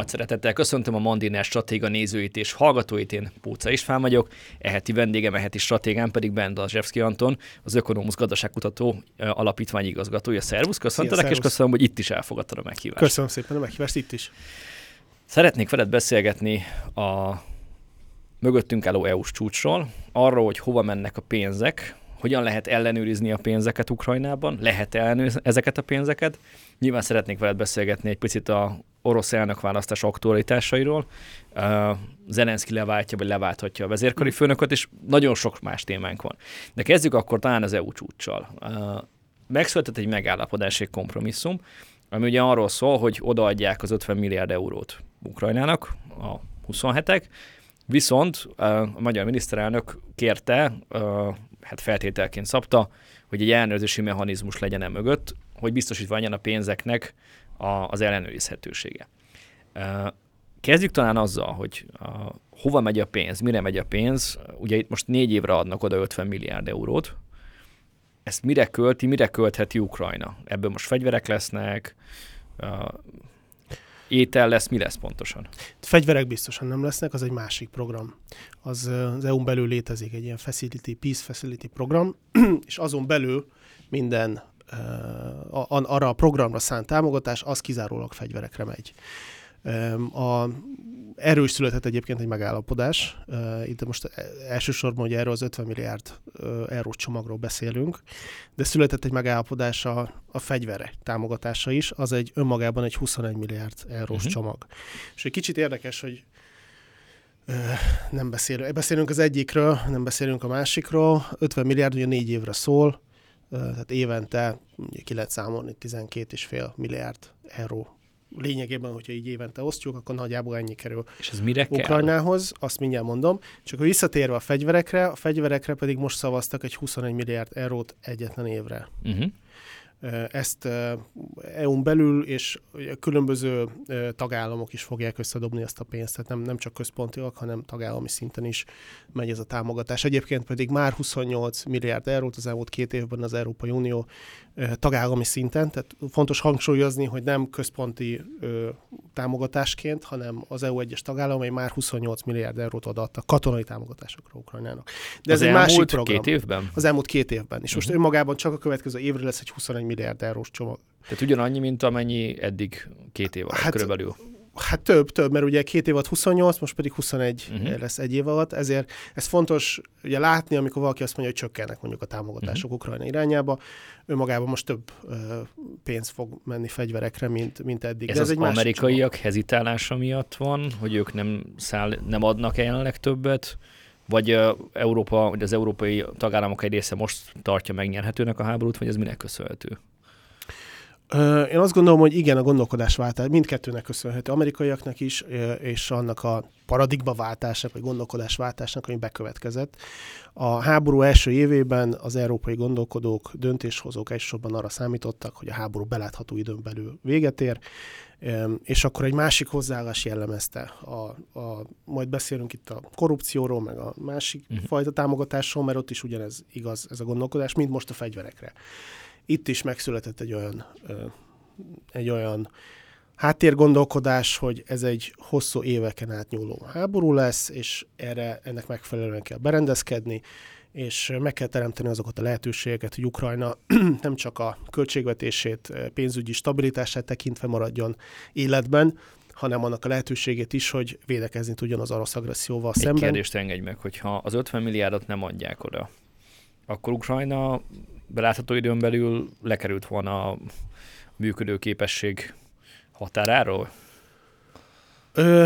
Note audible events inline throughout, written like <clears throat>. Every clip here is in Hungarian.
Nagy szeretettel köszöntöm a Mandiner stratéga nézőit és hallgatóit, én Póca István vagyok, eheti vendégem, eheti stratégám pedig Ben Dazsevszki Anton, az Ökonomusz Gazdaságkutató Alapítvány igazgatója. Szervusz, köszöntelek, és köszönöm, hogy itt is elfogadtad a meghívást. Köszönöm szépen a meghívást itt is. Szeretnék veled beszélgetni a mögöttünk álló EU-s csúcsról, arról, hogy hova mennek a pénzek, hogyan lehet ellenőrizni a pénzeket Ukrajnában, lehet ellenőrizni ezeket a pénzeket. Nyilván szeretnék veled beszélgetni egy picit a orosz elnökválasztás aktualitásairól. Uh, Zelenszky leváltja, vagy leválthatja a vezérkari főnököt, és nagyon sok más témánk van. De kezdjük akkor talán az EU csúccsal. Uh, megszületett egy megállapodás, egy kompromisszum, ami ugye arról szól, hogy odaadják az 50 milliárd eurót Ukrajnának, a 27-ek, viszont a magyar miniszterelnök kérte, hát feltételként szabta, hogy egy ellenőrzési mechanizmus legyen e mögött, hogy biztosítva legyen a pénzeknek a, az ellenőrizhetősége. Kezdjük talán azzal, hogy a, hova megy a pénz, mire megy a pénz. Ugye itt most négy évre adnak oda 50 milliárd eurót. Ezt mire költi, mire költheti Ukrajna? Ebből most fegyverek lesznek, étel lesz, mi lesz pontosan? Fegyverek biztosan nem lesznek, az egy másik program. Az, az EU-n belül létezik egy ilyen facility, peace facility program, <clears throat> és azon belül minden arra a programra szánt támogatás, az kizárólag fegyverekre megy. A, erről is született egyébként egy megállapodás. Itt most elsősorban hogy erről az 50 milliárd eurós csomagról beszélünk, de született egy megállapodás a, a fegyvere támogatása is, az egy önmagában egy 21 milliárd eurós uh-huh. csomag. És egy kicsit érdekes, hogy nem beszélünk. Beszélünk az egyikről, nem beszélünk a másikról. 50 milliárd ugye négy évre szól, tehát évente ki lehet számolni 12,5 milliárd euró lényegében, hogyha így évente osztjuk, akkor nagyjából ennyi kerül És ez mire Ukrajnához, kell? azt mindjárt mondom. Csak visszatérve a fegyverekre, a fegyverekre pedig most szavaztak egy 21 milliárd eurót egyetlen évre. Uh-huh. Ezt EU-n belül és különböző tagállamok is fogják összedobni ezt a pénzt, tehát nem, nem csak központiak, hanem tagállami szinten is megy ez a támogatás. Egyébként pedig már 28 milliárd eurót az elmúlt két évben az Európai Unió tagállami szinten, tehát fontos hangsúlyozni, hogy nem központi ö, támogatásként, hanem az EU egyes tagállamai már 28 milliárd eurót adtak katonai támogatásokra Ukrajnának. De az ez egy másik program. két évben? Az elmúlt két évben. És uh-huh. most mhm. önmagában csak a következő évre lesz egy 21 milliárd eurós csomag. Tehát ugyanannyi, mint amennyi eddig két év alatt hát, körülbelül. Hát több, több, mert ugye két év alatt 28, most pedig 21 uh-huh. Mhm. lesz egy év alatt, ezért ez fontos ugye látni, amikor valaki azt mondja, hogy csökkennek mondjuk a támogatások uh-huh. Ukrajna irányába, önmagában most több uh, pénz fog menni fegyverekre, mint, mint eddig. Ez, De ez az egy amerikaiak hezitálása miatt van, hogy ők nem, száll, nem adnak jelenleg többet, vagy Európa, vagy az európai tagállamok egy része most tartja megnyerhetőnek a háborút, vagy ez minek köszönhető? Én azt gondolom, hogy igen, a gondolkodásváltás mindkettőnek köszönhető, amerikaiaknak is, és annak a paradigmaváltásnak, vagy gondolkodásváltásnak, ami bekövetkezett. A háború első évében az európai gondolkodók, döntéshozók elsősorban arra számítottak, hogy a háború belátható időn belül véget ér, és akkor egy másik hozzáállás jellemezte. A, a, majd beszélünk itt a korrupcióról, meg a másik uh-huh. fajta támogatásról, mert ott is ugyanez igaz ez a gondolkodás, mint most a fegyverekre itt is megszületett egy olyan, egy olyan háttérgondolkodás, hogy ez egy hosszú éveken átnyúló háború lesz, és erre ennek megfelelően kell berendezkedni, és meg kell teremteni azokat a lehetőségeket, hogy Ukrajna <clears throat> nem csak a költségvetését, pénzügyi stabilitását tekintve maradjon életben, hanem annak a lehetőségét is, hogy védekezni tudjon az orosz agresszióval Egy szemben. kérdést engedj meg, hogyha az 50 milliárdot nem adják oda, akkor Ukrajna belátható időn belül lekerült volna a működő képesség határáról? Ö,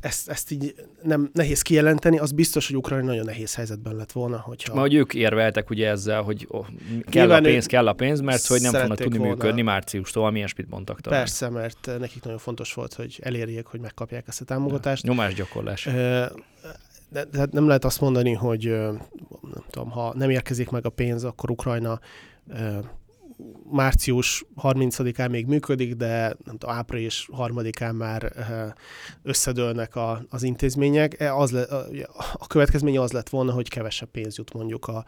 ezt, ezt így nem nehéz kijelenteni, az biztos, hogy Ukrajna nagyon nehéz helyzetben lett volna, hogyha... Majd ők érveltek ugye ezzel, hogy oh, kell Nyilván a pénz, kell a pénz, mert hogy nem fognak tudni volna. működni márciustól, ami ilyesmit mondtak talán. Persze, mert nekik nagyon fontos volt, hogy elérjék, hogy megkapják ezt a támogatást. Ja, nyomásgyakorlás. Ö, de, de nem lehet azt mondani, hogy nem tudom, ha nem érkezik meg a pénz, akkor Ukrajna március 30-án még működik, de nem tudom, április 3-án már összedőlnek a, az intézmények. E, az le, a következménye az lett volna, hogy kevesebb pénz jut mondjuk a,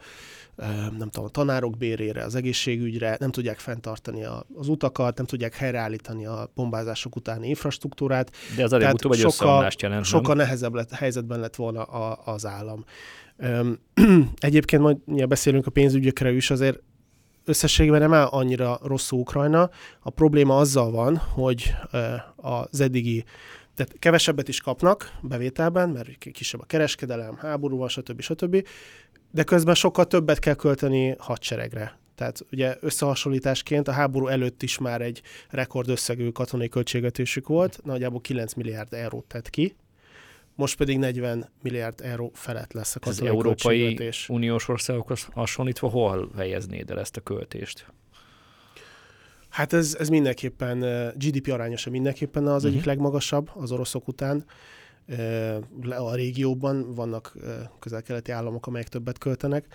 nem tudom, a tanárok bérére, az egészségügyre, nem tudják fenntartani a, az utakat, nem tudják helyreállítani a bombázások utáni infrastruktúrát. De az elég utóbb egy sokkal, jelent, sokkal nehezebb lett, helyzetben lett volna a, az állam. <clears throat> Egyébként majd beszélünk a pénzügyekre is, azért összességben nem áll annyira rosszul Ukrajna. A probléma azzal van, hogy az eddigi tehát kevesebbet is kapnak bevételben, mert kisebb a kereskedelem, háborúval, stb. stb. De közben sokkal többet kell költeni hadseregre. Tehát ugye összehasonlításként a háború előtt is már egy rekordösszegű katonai költségvetésük volt, nagyjából 9 milliárd eurót tett ki, most pedig 40 milliárd euró felett lesz a katonai Ez Európai Uniós országokhoz hasonlítva hol helyeznéd el ezt a költést? Hát ez, ez mindenképpen, GDP arányosan mindenképpen az uh-huh. egyik legmagasabb az oroszok után. A régióban vannak közel-keleti államok, amelyek többet költenek,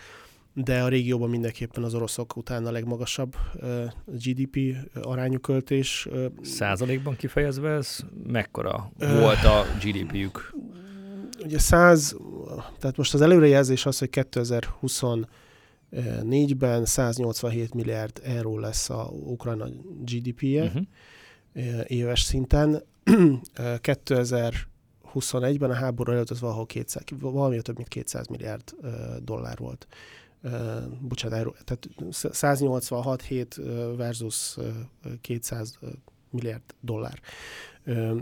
de a régióban mindenképpen az oroszok után a legmagasabb GDP arányú költés. Százalékban kifejezve ez mekkora volt a GDP-jük? Ugye 100, tehát most az előrejelzés az, hogy 2024-ben 187 milliárd euró lesz a Ukrajna GDP-je uh-huh. éves szinten. <clears throat> 2021-ben a háború előtt az valahol 200, valami több mint 200 milliárd dollár volt bocsánat, tehát 186 hét versus 200 milliárd dollár.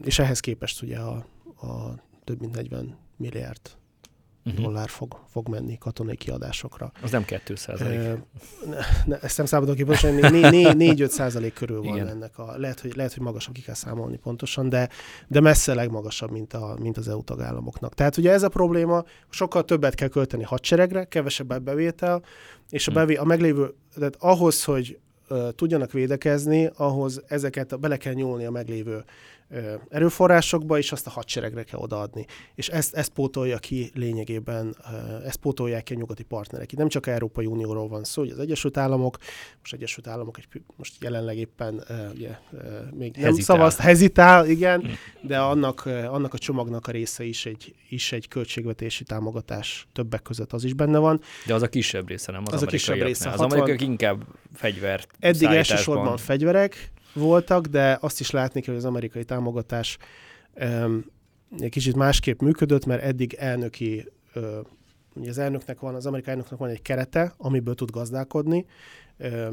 És ehhez képest ugye a, a több mint 40 milliárd uh-huh. dollár fog, fog menni katonai kiadásokra. Az nem 2 százalék. E, ne, ezt nem szabadok ki pontosan, 4-5 százalék körül van Igen. ennek. A, lehet, hogy, lehet, hogy magasabb ki kell számolni pontosan, de, de messze legmagasabb, mint, a, mint az EU tagállamoknak. Tehát ugye ez a probléma, sokkal többet kell költeni hadseregre, kevesebb bevétel, és a, hm. bevé, a meglévő, tehát ahhoz, hogy tudjanak védekezni, ahhoz ezeket bele kell nyúlni a meglévő erőforrásokba, és azt a hadseregre kell odaadni. És ezt, ezt pótolja ki lényegében, ezt pótolják ki a nyugati partnerek. Itt nem csak Európai Unióról van szó, hogy az Egyesült Államok, most Egyesült Államok egy, most jelenleg éppen ugye, még nem hezitál. szavazt, hezitál, igen, hm. de annak, annak a csomagnak a része is egy, is egy költségvetési támogatás többek között az is benne van. De az a kisebb része, nem az, az a kisebb része. Az 60... amerikaiak inkább fegyvert Eddig elsősorban fegyverek, voltak, de azt is látni kell, hogy az amerikai támogatás um, kicsit másképp működött, mert eddig elnöki, uh, ugye az elnöknek van, az amerikai elnöknek van egy kerete, amiből tud gazdálkodni,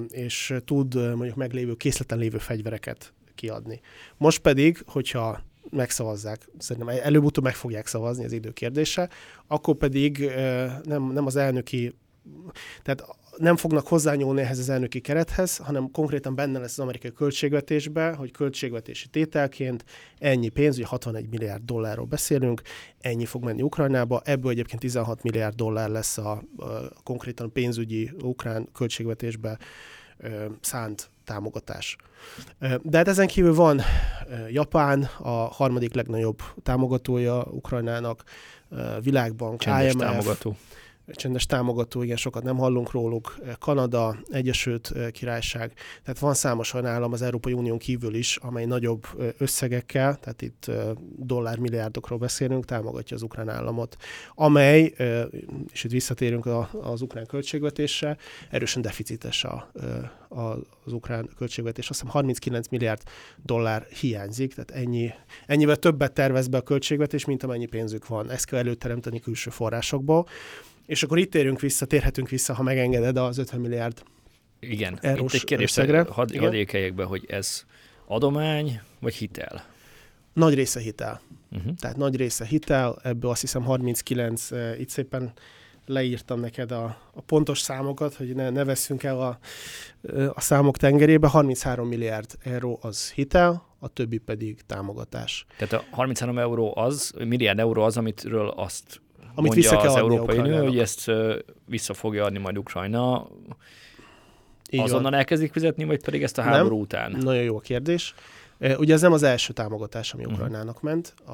és tud mondjuk meglévő, készleten lévő fegyvereket kiadni. Most pedig, hogyha megszavazzák, szerintem előbb-utóbb meg fogják szavazni az idő kérdése, akkor pedig nem, nem az elnöki tehát nem fognak hozzányúlni ehhez az elnöki kerethez, hanem konkrétan benne lesz az amerikai költségvetésbe, hogy költségvetési tételként ennyi pénz, ugye 61 milliárd dollárról beszélünk, ennyi fog menni Ukrajnába, ebből egyébként 16 milliárd dollár lesz a, a konkrétan pénzügyi ukrán költségvetésbe ö, szánt támogatás. De hát ezen kívül van Japán, a harmadik legnagyobb támogatója Ukrajnának, Világbank, Csendes IMF, támogató csendes támogató, igen, sokat nem hallunk róluk, Kanada, Egyesült Királyság, tehát van számos olyan állam az Európai Unión kívül is, amely nagyobb összegekkel, tehát itt dollármilliárdokról beszélünk, támogatja az ukrán államot, amely, és itt visszatérünk az ukrán költségvetésre, erősen deficites a, az ukrán költségvetés, azt hiszem 39 milliárd dollár hiányzik, tehát ennyi, ennyivel többet tervez be a költségvetés, mint amennyi pénzük van. Ezt kell előteremteni külső forrásokból. És akkor itt térünk vissza, térhetünk vissza, ha megengeded az 50 milliárd Igen, itt egy kérdés, összegre. Hadd had be, hogy ez adomány vagy hitel? Nagy része hitel. Uh-huh. Tehát nagy része hitel, ebből azt hiszem 39, uh, itt szépen leírtam neked a, a pontos számokat, hogy ne, ne veszünk el a, a számok tengerébe. 33 milliárd euró az hitel, a többi pedig támogatás. Tehát a 33 euró az, milliárd euró az, amitről azt amit vissza kell az Európai Unió, hogy ezt vissza fogja adni majd Ukrajna. Így azonnal van. elkezdik fizetni, vagy pedig ezt a háború Nem? után? Nagyon jó a kérdés. Ugye ez nem az első támogatás, ami mhm. Ukrajnának ment. A,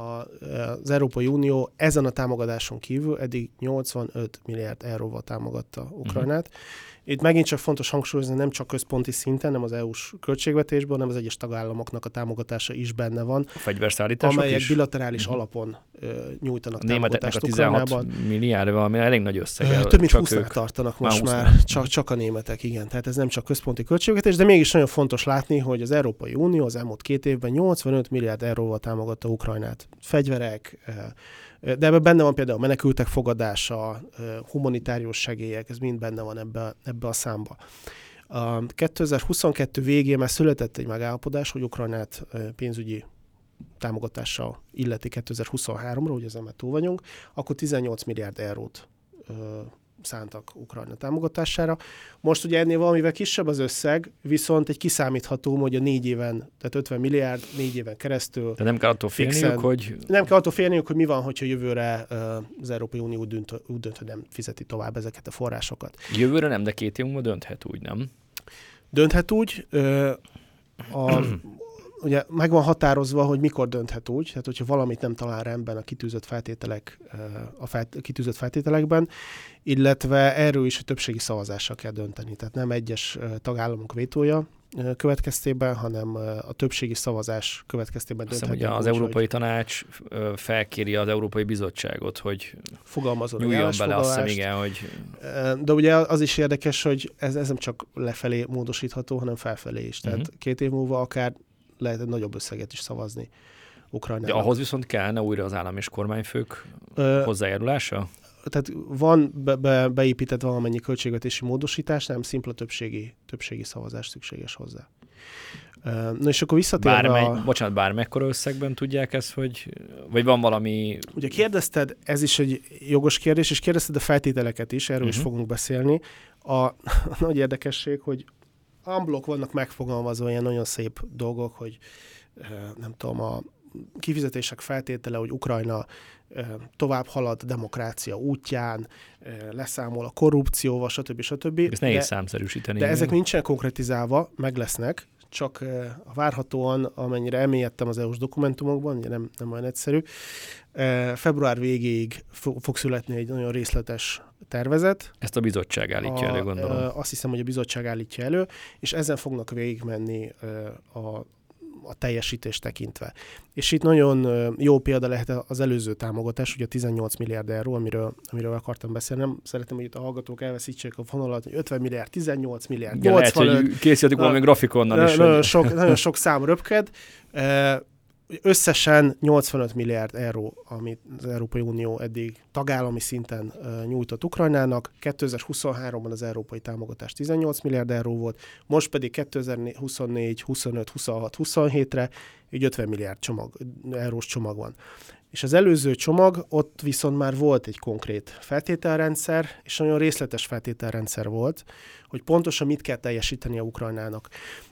az Európai Unió ezen a támogatáson kívül eddig 85 milliárd euróval támogatta Ukrajnát, uh-huh. Itt megint csak fontos hangsúlyozni, nem csak központi szinten, nem az EU-s költségvetésben, hanem az egyes tagállamoknak a támogatása is benne van. A fegyverszállítások Amelyek is? bilaterális uh-huh. alapon ö, nyújtanak a támogatást a 16 Ukrajnában. milliárd, valami elég nagy összeg. Ö, több mint 20 tartanak most már, már csak, csak a németek, igen. Tehát ez nem csak központi költségvetés, de mégis nagyon fontos látni, hogy az Európai Unió az elmúlt két évben 85 milliárd euróval támogatta Ukrajnát. Fegyverek, de ebben benne van például a menekültek fogadása, humanitárius segélyek, ez mind benne van ebbe, ebbe a számba. A 2022 végén már született egy megállapodás, hogy Ukrajnát pénzügyi támogatással illeti 2023-ra, ugye ezen már túl vagyunk, akkor 18 milliárd eurót szántak Ukrajna támogatására. Most ugye ennél valamivel kisebb az összeg, viszont egy kiszámítható, hogy a négy éven, tehát 50 milliárd, négy éven keresztül. De nem kell attól félniük, hogy... Nem kell attól félniük, hogy mi van, hogyha jövőre az Európai Unió úgy dönt, úgy dönt, hogy nem fizeti tovább ezeket a forrásokat. Jövőre nem, de két év múlva dönthet úgy, nem? Dönthet úgy. A, <clears throat> ugye meg van határozva, hogy mikor dönthet úgy, tehát hogyha valamit nem talál rendben a kitűzött feltételek, a felt, kitűzött feltételekben, illetve erről is a többségi szavazással kell dönteni. Tehát nem egyes tagállamok vétója következtében, hanem a többségi szavazás következtében dönthet. Hiszem, az úgy, Európai hogy Tanács felkéri az Európai Bizottságot, hogy fogalmazon nyúljon bele, azt hiszem, igen, hogy... De ugye az is érdekes, hogy ez, ez nem csak lefelé módosítható, hanem felfelé is. Tehát uh-huh. két év múlva akár lehet egy nagyobb összeget is szavazni Ukrajnának. De ahhoz viszont kellene újra az állam és kormányfők Ö, hozzájárulása? Tehát van be, be, beépített valamennyi költségvetési módosítás, nem szimpla többségi, többségi szavazás szükséges hozzá. Na és akkor visszatérve Bármely, a... Bocsánat, bármekkora összegben tudják ezt, hogy... Vagy van valami... Ugye kérdezted, ez is egy jogos kérdés, és kérdezted a feltételeket is, erről uh-huh. is mhm. fogunk beszélni. A, a <laughs> nagy érdekesség, hogy unblock vannak megfogalmazva ilyen nagyon szép dolgok, hogy nem tudom, a kifizetések feltétele, hogy Ukrajna tovább halad demokrácia útján, leszámol a korrupcióval, stb. stb. Ezt nehéz de, számszerűsíteni. De ezek nincsenek konkretizálva, meg lesznek, csak várhatóan, amennyire elmélyedtem az EU-s dokumentumokban, ugye nem, nem olyan egyszerű, február végéig fog születni egy nagyon részletes tervezet. Ezt a bizottság állítja a, elő, gondolom. Azt hiszem, hogy a bizottság állítja elő, és ezen fognak végigmenni a a teljesítést tekintve. És itt nagyon jó példa lehet az előző támogatás, ugye a 18 milliárd euró, amiről, amiről akartam beszélni. Nem szeretném, hogy itt a hallgatók elveszítsék a vonalat, hogy 50 milliárd, 18 milliárd, Igen, 85. Lehet, hogy készítettük valami grafikonnal is. Nagyon sok, nagyon sok szám röpked. Összesen 85 milliárd euró, amit az Európai Unió eddig tagállami szinten nyújtott Ukrajnának. 2023-ban az európai támogatás 18 milliárd euró volt, most pedig 2024, 25, 26, 27-re egy 50 milliárd csomag, eurós csomag van. És az előző csomag, ott viszont már volt egy konkrét feltételrendszer, és nagyon részletes feltételrendszer volt, hogy pontosan mit kell teljesíteni a Ukrajnának.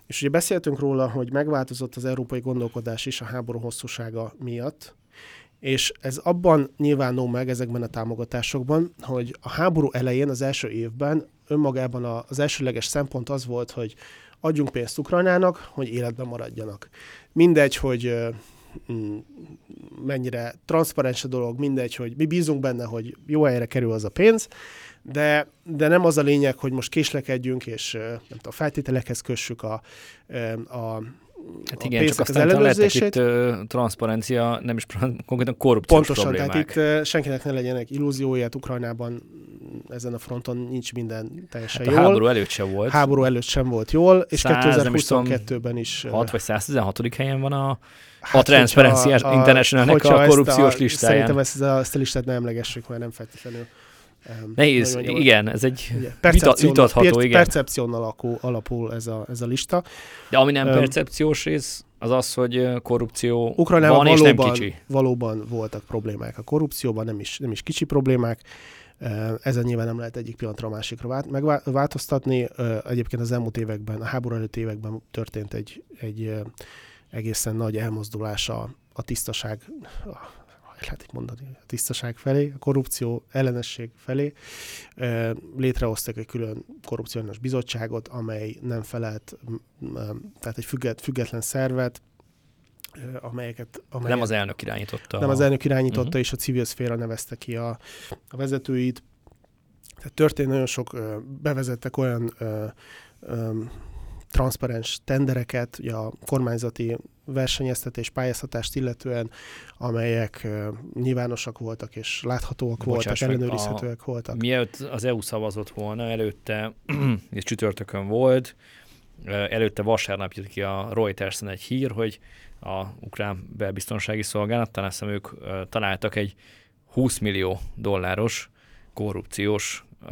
És ugye beszéltünk róla, hogy megváltozott az európai gondolkodás is a háború hosszúsága miatt, és ez abban nyilvánul meg ezekben a támogatásokban, hogy a háború elején, az első évben önmagában az elsőleges szempont az volt, hogy adjunk pénzt Ukrajnának, hogy életben maradjanak. Mindegy, hogy mennyire transzparens a dolog, mindegy, hogy mi bízunk benne, hogy jó helyre kerül az a pénz, de, de nem az a lényeg, hogy most késlekedjünk, és nem tudom, a feltételekhez kössük a, a Hát igen, a csak aztán lettek itt uh, transzparencia, nem is <laughs> konkrétan korrupciós Pontosan, problémák. tehát itt senkinek ne legyenek illúzióját, Ukrajnában ezen a fronton nincs minden teljesen hát jól. Háború előtt sem volt. Háború előtt sem volt jól, és 2022-ben is. 6 vagy 116. helyen van a, hát, a Transparency a, a, International-nek a korrupciós a, listáján. Szerintem ezt a, ezt a listát nem emlegessük, mert nem feltétlenül Nehéz, igen, ez egy vitatható, igen. Percepción alapul, alapul ez, a, ez a lista. De ami nem um, percepciós rész, az az, hogy korrupció Ukrajnában van valóban, és nem kicsi. Valóban voltak problémák a korrupcióban, nem is, nem is kicsi problémák. Ezen nyilván nem lehet egyik pillanatra a másikra megváltoztatni. Egyébként az elmúlt években, a háború előtt években történt egy, egy egészen nagy elmozdulás a, a tisztaság, lehet így mondani, a tisztaság felé, a korrupció ellenesség felé. Létrehoztak egy külön korrupciós bizottságot, amely nem felelt, tehát egy függet, független szervet, amelyeket... amelyek, nem az elnök irányította. Nem az elnök irányította, uh-huh. és a civil szféra nevezte ki a, a vezetőit. Tehát történt nagyon sok, bevezettek olyan transzparens tendereket, ugye a kormányzati versenyeztetés, pályáztatást illetően, amelyek nyilvánosak voltak és láthatóak Bocsáss voltak, ellenőrizhetőek a, voltak. Mielőtt az EU szavazott volna, előtte, <clears throat> és csütörtökön volt, előtte vasárnap jött ki a reuters egy hír, hogy a ukrán belbiztonsági szolgálat, talán hiszem ők találtak egy 20 millió dolláros korrupciós, uh,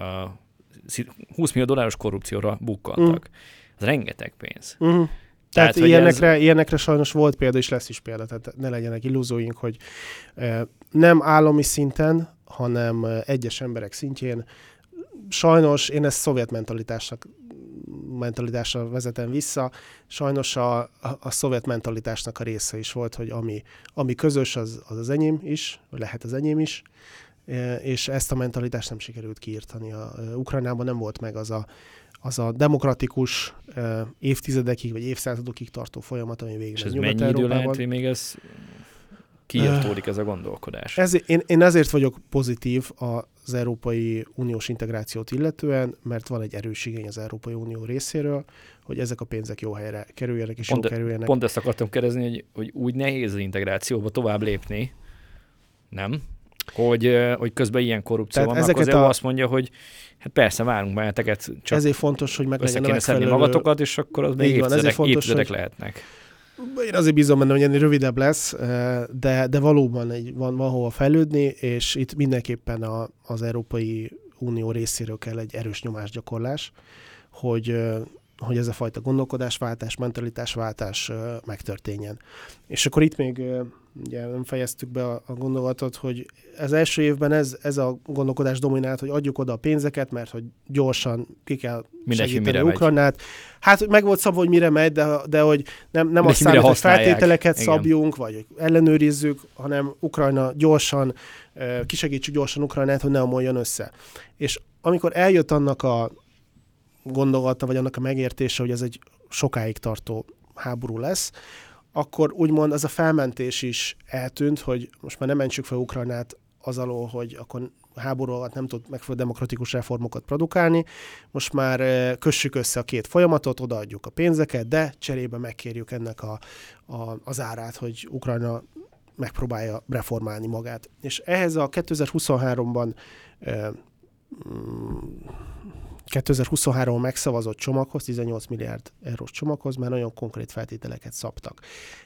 20 millió dolláros korrupcióra bukkantak. Mm. Ez rengeteg pénz. Uh-huh. Tehát, tehát ilyenekre, ez... ilyenekre sajnos volt példa, és lesz is példa, tehát ne legyenek illúzóink, hogy e, nem állami szinten, hanem egyes emberek szintjén. Sajnos én ezt szovjet mentalitásnak mentalitásra vezetem vissza. Sajnos a, a, a szovjet mentalitásnak a része is volt, hogy ami, ami közös, az, az az enyém is, vagy lehet az enyém is, és ezt a mentalitást nem sikerült kiírtani. A, a Ukrajnában nem volt meg az a az a demokratikus évtizedekig vagy évszázadokig tartó folyamat, ami végre És ez mennyi idő lehet, hogy még ez kiirtódik ez a gondolkodás? Ez, én, én ezért vagyok pozitív az Európai Uniós integrációt illetően, mert van egy erős igény az Európai Unió részéről, hogy ezek a pénzek jó helyre kerüljenek és pont, jó kerüljenek. Pont ezt akartam kérdezni, hogy, hogy úgy nehéz az integrációba tovább lépni, nem? Hogy, hogy közben ilyen korrupció Tehát van, akkor az EU a... azt mondja, hogy hát persze, várunk benneteket, csak ezért fontos, hogy meg össze kéne megfelelő... magatokat, és akkor az még évtizedek, fontos, évtizedek hogy... lehetnek. Én azért bízom benne, hogy ennél rövidebb lesz, de, de valóban egy, van, van hova fejlődni, és itt mindenképpen a, az Európai Unió részéről kell egy erős nyomásgyakorlás, hogy, hogy ez a fajta gondolkodásváltás, mentalitásváltás megtörténjen. És akkor itt még ugye nem fejeztük be a, a gondolatot, hogy az első évben ez, ez a gondolkodás dominált, hogy adjuk oda a pénzeket, mert hogy gyorsan ki kell Mindenki segíteni Ukrajnát. Hát meg volt szabva, hogy mire megy, de, de hogy nem, nem azt számít, hogy feltételeket Igen. szabjunk, vagy ellenőrizzük, hanem Ukrajna gyorsan, kisegítsük gyorsan Ukrajnát, hogy ne omoljon össze. És amikor eljött annak a gondolata, vagy annak a megértése, hogy ez egy sokáig tartó háború lesz, akkor úgymond az a felmentés is eltűnt, hogy most már nem mentsük fel Ukrajnát az alól, hogy akkor háború alatt nem tud megfelelő demokratikus reformokat produkálni. Most már eh, kössük össze a két folyamatot, odaadjuk a pénzeket, de cserébe megkérjük ennek a, a, az árát, hogy Ukrajna megpróbálja reformálni magát. És ehhez a 2023-ban 2023 megszavazott csomaghoz, 18 milliárd eurós csomaghoz már nagyon konkrét feltételeket szabtak.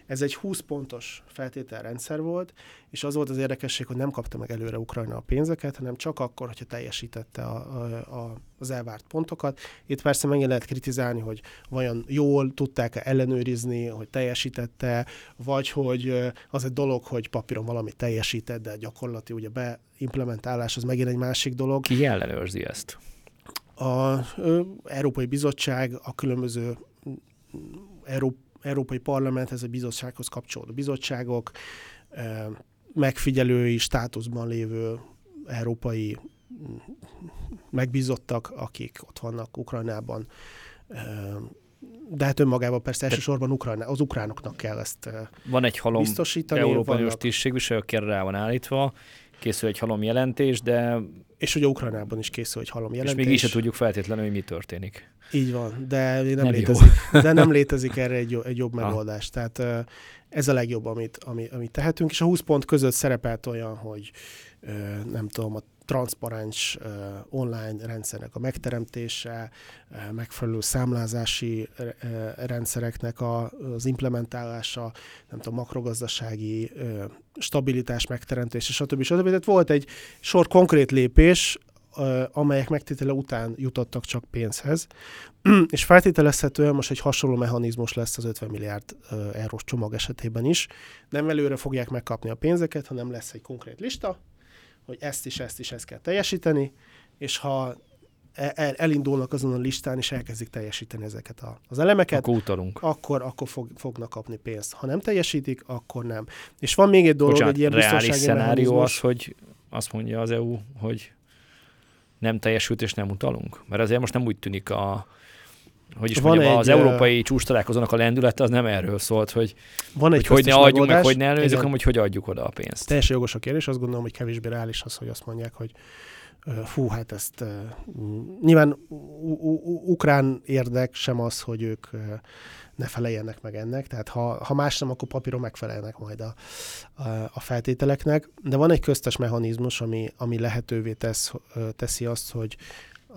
Ez egy 20 pontos feltételrendszer volt, és az volt az érdekesség, hogy nem kapta meg előre Ukrajna a pénzeket, hanem csak akkor, hogyha teljesítette a, a, a, az elvárt pontokat. Itt persze megint lehet kritizálni, hogy vajon jól tudták-e ellenőrizni, hogy teljesítette, vagy hogy az egy dolog, hogy papíron valamit teljesített, de gyakorlati ugye beimplementálás az megint egy másik dolog. Ki ellenőrzi ezt? A Európai Bizottság a különböző Euró, Európai Parlamenthez, a bizottsághoz kapcsolódó bizottságok, megfigyelői státuszban lévő európai megbízottak, akik ott vannak Ukrajnában. De hát önmagában persze elsősorban Ukrajna, az ukránoknak kell ezt Van egy halom biztosítani. Európai Uniós tisztségviselő, rá van állítva, készül egy halom jelentés, de és ugye Ukrajnában is készül egy halom jelentés. És még így se tudjuk feltétlenül, hogy mi történik. Így van, de nem, nem létezik, de nem létezik erre egy, egy jobb megoldás. Tehát ez a legjobb, amit, amit, amit tehetünk, és a 20 pont között szerepelt olyan, hogy nem tudom, a transzparens online rendszernek a megteremtése, megfelelő számlázási rendszereknek az implementálása, nem tudom, makrogazdasági stabilitás megteremtése, stb. stb. Tehát volt egy sor konkrét lépés, amelyek megtétele után jutottak csak pénzhez, <clears throat> és feltételezhetően most egy hasonló mechanizmus lesz az 50 milliárd eurós csomag esetében is. Nem előre fogják megkapni a pénzeket, hanem lesz egy konkrét lista, hogy ezt is, ezt is, ezt kell teljesíteni, és ha el, elindulnak azon a listán, és elkezdik teljesíteni ezeket a, az elemeket, akkor utalunk. Akkor, akkor fog, fognak kapni pénzt. Ha nem teljesítik, akkor nem. És van még egy dolog, Bocsánat, egy ilyen biztonsági szenárió az, hogy azt mondja az EU, hogy nem teljesült és nem utalunk? Mert azért most nem úgy tűnik a hogy is Van mondjam, egy, az európai csúcs találkozónak a lendülete az nem erről szólt, hogy, Van egy hogy, hogy ne adjuk meg, megoldás. hogy ne előzzük, hanem hogy hogy adjuk oda a pénzt. Teljesen jogos a kérdés, azt gondolom, hogy kevésbé reális az, hogy azt mondják, hogy fú, hát ezt nyilván ukrán érdek sem az, hogy ők ne feleljenek meg ennek, tehát ha, ha más nem, akkor papíron megfelelnek majd a, a, a feltételeknek, de van egy köztes mechanizmus, ami, ami lehetővé tesz, teszi azt, hogy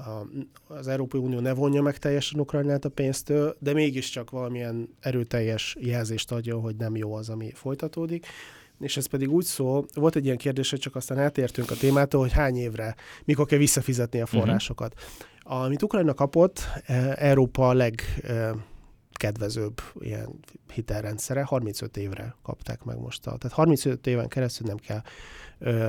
a, az Európai Unió ne vonja meg teljesen Ukrajnát a pénztől, de mégiscsak valamilyen erőteljes jelzést adja, hogy nem jó az, ami folytatódik. És ez pedig úgy szól, volt egy ilyen kérdés, hogy csak aztán eltértünk a témától, hogy hány évre, mikor kell visszafizetni a forrásokat. Uh-huh. Amit Ukrajna kapott, eh, Európa a legkedvezőbb ilyen hitelrendszere, 35 évre kapták meg most. A, tehát 35 éven keresztül nem kell,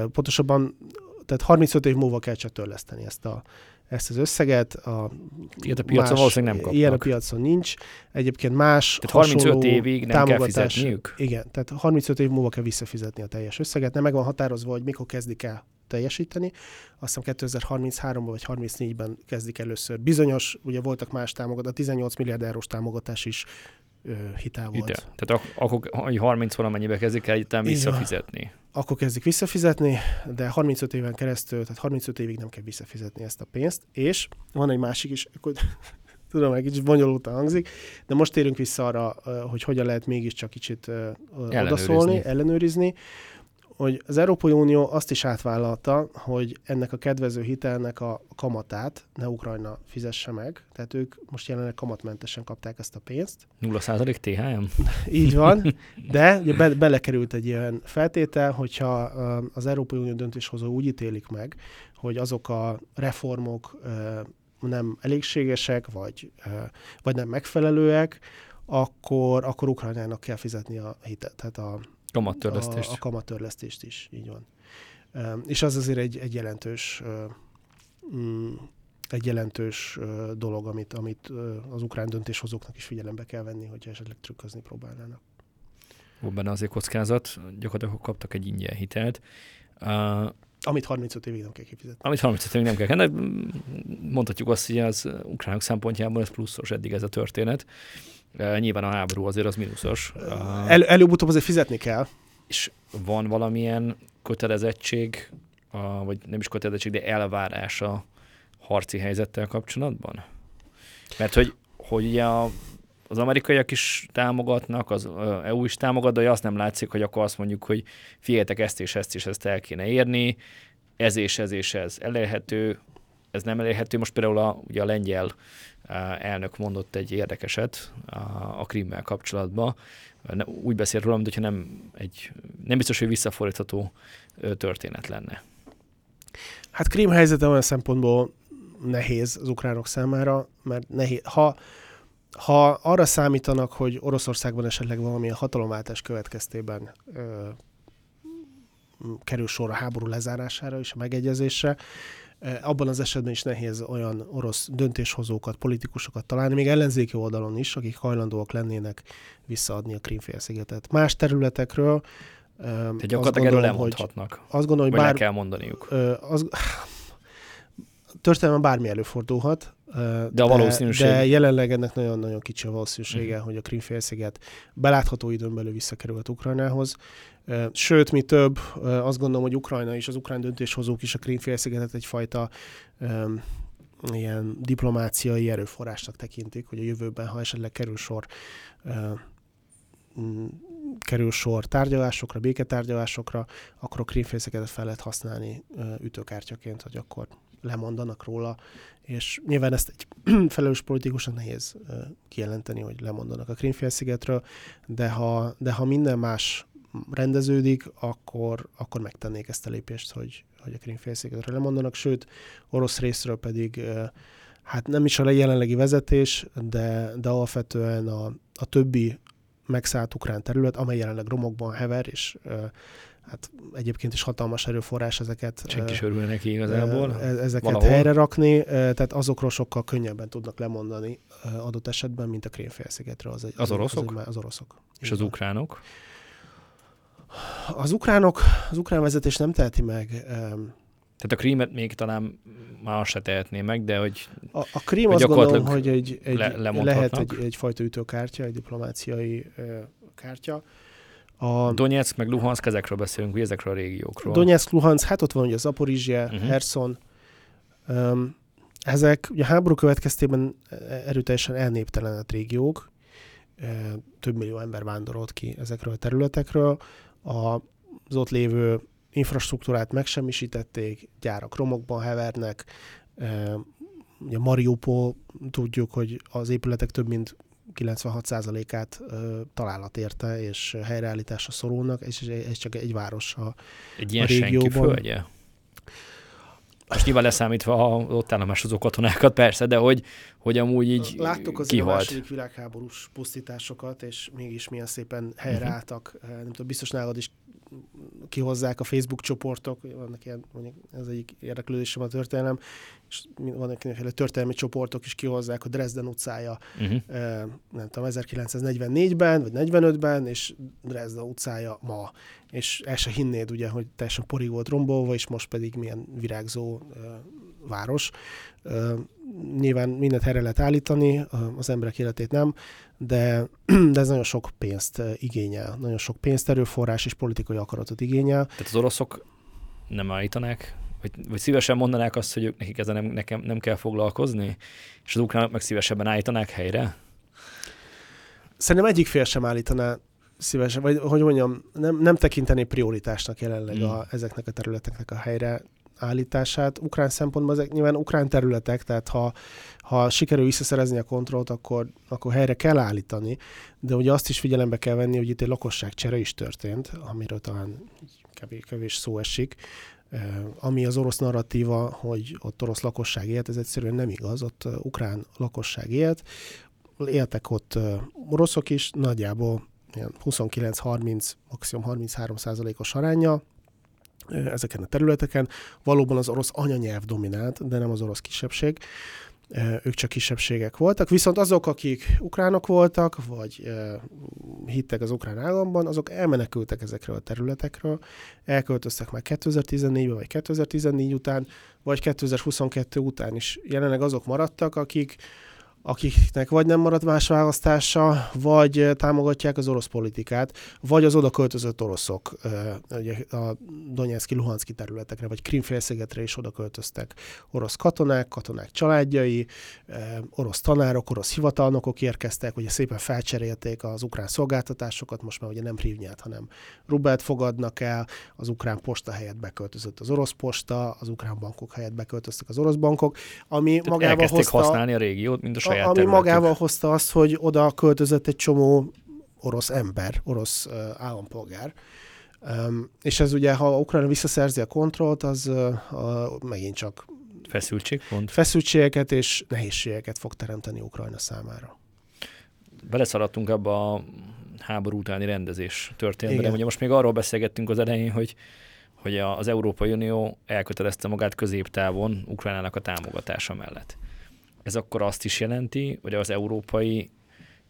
pontosabban, tehát 35 év múlva kell csak törleszteni ezt a ezt az összeget. A Ilyet a piacon valószínűleg nem kapnak. Ilyen a piacon nincs. Egyébként más Tehát 35 hasonló évig nem kell támogatás- fizetniük? Igen, tehát 35 év múlva kell visszafizetni a teljes összeget. Nem meg van határozva, hogy mikor kezdik el teljesíteni. Azt hiszem 2033-ban vagy 34-ben kezdik először. Bizonyos, ugye voltak más támogatások, 18 milliárd eurós támogatás is hitel volt. Ide. Tehát ak- akkor hogy 30 valamennyibe kezdik el egyáltalán visszafizetni. Akkor kezdik visszafizetni, de 35 éven keresztül, tehát 35 évig nem kell visszafizetni ezt a pénzt. És van egy másik is, akkor <laughs> tudom, egy kicsit bonyolultan hangzik, de most térünk vissza arra, hogy hogyan lehet mégiscsak kicsit ö, Ellenőrizni. odaszólni, ellenőrizni, hogy az Európai Unió azt is átvállalta, hogy ennek a kedvező hitelnek a kamatát ne Ukrajna fizesse meg, tehát ők most jelenleg kamatmentesen kapták ezt a pénzt. 0% THM? Így van, <laughs> de ugye be, belekerült egy ilyen feltétel, hogyha az Európai Unió döntéshozó úgy ítélik meg, hogy azok a reformok nem elégségesek, vagy, vagy nem megfelelőek, akkor, akkor Ukrajnának kell fizetni a hitet, tehát a, Kamattörlesztést. a, a kamattörlesztést is, így van. És az azért egy, egy jelentős mm, egy jelentős dolog, amit, amit az ukrán döntéshozóknak is figyelembe kell venni, hogyha esetleg trükközni próbálnának. Volt benne azért kockázat, gyakorlatilag kaptak egy ingyen hitelt. Uh, Amit 35 évig nem kell kifizetni. amit 35 évig nem kell de mm, mondhatjuk azt, hogy az ukránok szempontjából ez pluszos eddig ez a történet. Uh, nyilván a háború azért az mínuszos. El, előbb-utóbb azért fizetni kell. és van valamilyen kötelezettség, vagy nem is kötelezettség, de elvárás a harci helyzettel kapcsolatban? Mert hogy, hogy ugye a, az amerikaiak is támogatnak, az EU is támogat, de azt nem látszik, hogy akkor azt mondjuk, hogy figyeljetek ezt és ezt és ezt el kéne érni, ez és ez és ez elérhető, ez nem elérhető. Most például a, ugye a lengyel elnök mondott egy érdekeset a, Krimmel kapcsolatban. Úgy beszélt róla, mintha nem, egy, nem biztos, hogy visszafordítható történet lenne. Hát Krím helyzete olyan szempontból nehéz az ukránok számára, mert nehéz. Ha, ha arra számítanak, hogy Oroszországban esetleg valamilyen hatalomváltás következtében ö, kerül sor a háború lezárására és a megegyezésre, abban az esetben is nehéz olyan orosz döntéshozókat, politikusokat találni, még ellenzéki oldalon is, akik hajlandóak lennének visszaadni a Krímfélszigetet. Más területekről Tehát azt gyakorlatilag erről gondolom, hogy, lemondhatnak, azt gondolom, hogy bár, kell mondaniuk. Az, történelmen bármi előfordulhat. De a valószínűség- De jelenleg ennek nagyon-nagyon kicsi a valószínűsége, uh-huh. hogy a Krímfélsziget belátható időn belül visszakerülhet Ukrajnához. Sőt, mi több, azt gondolom, hogy Ukrajna és az ukrán döntéshozók is a Krímfélszigetet egyfajta öm, ilyen diplomáciai erőforrásnak tekintik, hogy a jövőben, ha esetleg kerül sor mm, kerül sor tárgyalásokra, béketárgyalásokra, akkor a krímfélszigetet fel lehet használni ütőkártyaként, hogy akkor lemondanak róla, és nyilván ezt egy <clears throat> felelős politikusnak nehéz kijelenteni, hogy lemondanak a Krímfélszigetről, de ha, de ha minden más rendeződik, akkor, akkor megtennék ezt a lépést, hogy, hogy a Krímfélszigetről lemondanak, sőt, orosz részről pedig hát nem is a jelenlegi vezetés, de, de alapvetően a, a többi megszállt ukrán terület, amely jelenleg romokban hever, és hát egyébként is hatalmas erőforrás ezeket Senki is örül neki igazából. ö, ezeket valahol. helyre rakni, tehát azokról sokkal könnyebben tudnak lemondani adott esetben, mint a Krémfélszigetről. Az, Az egy- oroszok? Az, az oroszok. És az ukránok? Az ukránok, az ukrán vezetés nem teheti meg, Tehát a krímet még talán már se tehetné meg, de hogy... A, a krím azt gondolom, hogy egy, egy, le, lehet egy, egyfajta ütőkártya, egy diplomáciai kártya. A Donetsk meg Luhansk, ezekről beszélünk, vagy ezekről a régiókról. Donetsk, Luhansk, hát ott van ugye Zaporizsia, uh-huh. Herson. Um, ezek ugye a háború következtében erőteljesen elnéptelenedett régiók, több millió ember vándorolt ki ezekről a területekről. Az ott lévő infrastruktúrát megsemmisítették, gyárak romokban hevernek, ugye Mariupol tudjuk, hogy az épületek több mint 96%-át találat érte, és helyreállításra szorulnak, és ez csak egy város a, egy ilyen a régióban. Földje? Most nyilván leszámítva a ott állomásozó katonákat, persze, de hogy, hogy amúgy így Láttuk az kihalt. a második világháborús pusztításokat, és mégis milyen szépen helyreálltak. Uh-huh. Nem tudom, biztos nálad is kihozzák a Facebook csoportok, vannak ilyen, mondjuk ez egyik érdeklődésem a történelem, és vannak mindenféle történelmi csoportok is kihozzák a Dresden utcája, uh-huh. nem tudom, 1944-ben, vagy 45-ben, és Dresden utcája ma. És el se hinnéd ugye, hogy teljesen porig volt rombolva, és most pedig milyen virágzó város. Nyilván mindent helyre lehet állítani, az emberek életét nem, de, <clears throat> de ez nagyon sok pénzt igényel, nagyon sok pénzt, erőforrás és politikai akaratot igényel. Tehát az oroszok nem állítanák, vagy, vagy szívesen mondanák azt, hogy ők nekik ezzel nem, nekem nem kell foglalkozni, és az ukránok meg szívesebben állítanák helyre? Szerintem egyik fél sem állítaná szívesen, vagy hogy mondjam, nem, nem tekinteni prioritásnak jelenleg mm. a, ezeknek a területeknek a helyre állítását. Ukrán szempontból ezek nyilván ukrán területek, tehát ha, ha sikerül visszaszerezni a kontrollt, akkor, akkor helyre kell állítani, de ugye azt is figyelembe kell venni, hogy itt egy lakosságcsere is történt, amiről talán kevés, kevés szó esik, ami az orosz narratíva, hogy ott orosz lakosság élt, ez egyszerűen nem igaz, ott ukrán lakosság élt, éltek ott oroszok is, nagyjából 29-30, maximum 33 százalékos aránya, ezeken a területeken. Valóban az orosz anyanyelv dominált, de nem az orosz kisebbség. Ők csak kisebbségek voltak. Viszont azok, akik ukránok voltak, vagy hittek az ukrán államban, azok elmenekültek ezekről a területekről, elköltöztek már 2014-ben, vagy 2014 után, vagy 2022 után is. Jelenleg azok maradtak, akik akiknek vagy nem marad más választása, vagy támogatják az orosz politikát, vagy az oda költözött oroszok ugye a Donetszki, Luhanszki területekre, vagy Krimfélszigetre is oda költöztek orosz katonák, katonák családjai, orosz tanárok, orosz hivatalnokok érkeztek, ugye szépen felcserélték az ukrán szolgáltatásokat, most már ugye nem hrivnyát, hanem rubelt fogadnak el, az ukrán posta helyett beköltözött az orosz posta, az ukrán bankok helyett beköltöztek az orosz bankok, ami Tehát magával hozta... használni a régiót, mint a saját Ami területük. magával hozta azt, hogy oda költözött egy csomó orosz ember, orosz uh, állampolgár. Um, és ez ugye, ha Ukrajna visszaszerzi a kontrollt, az uh, uh, megint csak Feszültség pont. Feszültségeket és nehézségeket fog teremteni Ukrajna számára. Beleszaladtunk abba a háború utáni rendezés történetbe, de ugye most még arról beszélgettünk az elején, hogy hogy az Európai Unió elkötelezte magát középtávon Ukrajnának a támogatása mellett ez akkor azt is jelenti, hogy az európai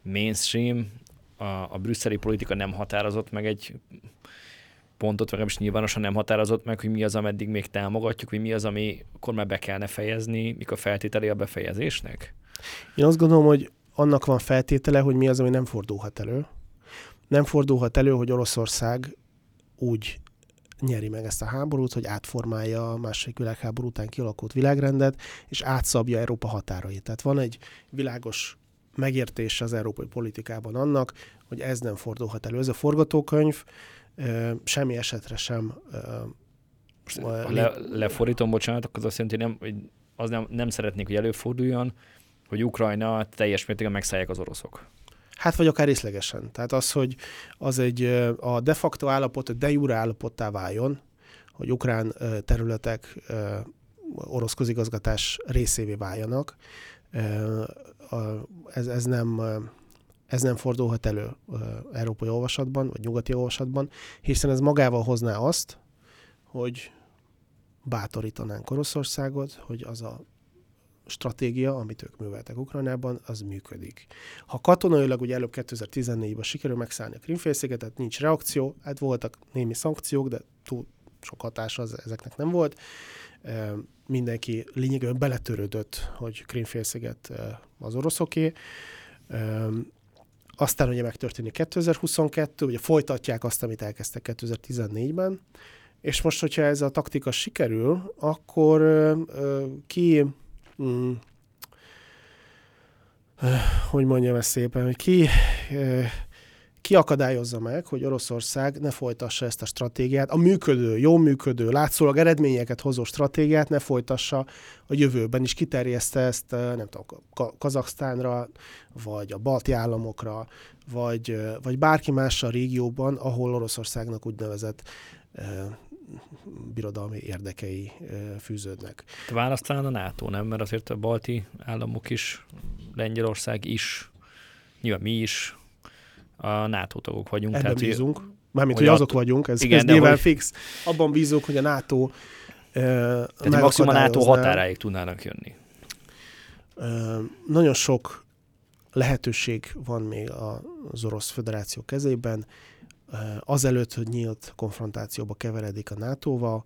mainstream, a, a brüsszeli politika nem határozott meg egy pontot, vagy is nyilvánosan nem határozott meg, hogy mi az, ameddig még támogatjuk, hogy mi az, ami akkor már be kellene fejezni, mik a feltételé a befejezésnek? Én azt gondolom, hogy annak van feltétele, hogy mi az, ami nem fordulhat elő. Nem fordulhat elő, hogy Oroszország úgy nyeri meg ezt a háborút, hogy átformálja a második világháború után kialakult világrendet, és átszabja Európa határait. Tehát van egy világos megértés az európai politikában annak, hogy ez nem fordulhat elő. Ez a forgatókönyv semmi esetre sem le, lefordítom, bocsánat, akkor az azt jelenti, hogy nem, hogy az nem, nem szeretnék, hogy előforduljon, hogy Ukrajna teljes mértékben megszállják az oroszok. Hát vagy akár részlegesen. Tehát az, hogy az egy a de facto állapot, a de jure állapottá váljon, hogy ukrán területek orosz közigazgatás részévé váljanak, ez, ez nem ez nem fordulhat elő európai olvasatban, vagy nyugati olvasatban, hiszen ez magával hozná azt, hogy bátorítanánk Oroszországot, hogy az a stratégia, amit ők műveltek Ukrajnában, az működik. Ha katonailag ugye előbb 2014-ben sikerül megszállni a Krimfélszigetet, nincs reakció, hát voltak némi szankciók, de túl sok hatása az, ezeknek nem volt. Mindenki lényegében beletörődött, hogy Krímfélsziget az oroszoké. Aztán ugye megtörténik 2022, ugye folytatják azt, amit elkezdtek 2014-ben, és most, hogyha ez a taktika sikerül, akkor ki, mm, hogy mondjam ezt szépen, hogy ki, ki akadályozza meg, hogy Oroszország ne folytassa ezt a stratégiát, a működő, jó működő, látszólag eredményeket hozó stratégiát ne folytassa a jövőben is, kiterjeszte ezt, nem tudom, Kazaksztánra, vagy a balti államokra, vagy, vagy bárki más a régióban, ahol Oroszországnak úgynevezett birodalmi érdekei fűződnek. Választán a NATO, nem? Mert azért a balti államok is, Lengyelország is, nyilván mi is a NATO tagok vagyunk. Ebben tehát, bízunk. Mármint, hogy, hogy azok vagyunk, ez, igen, ez nyilván hogy... fix. Abban bízunk, hogy a NATO Tehát maximum a NATO határáig tudnának jönni. Nagyon sok lehetőség van még az Orosz Föderáció kezében. Azelőtt, hogy nyílt konfrontációba keveredik a NATO-val,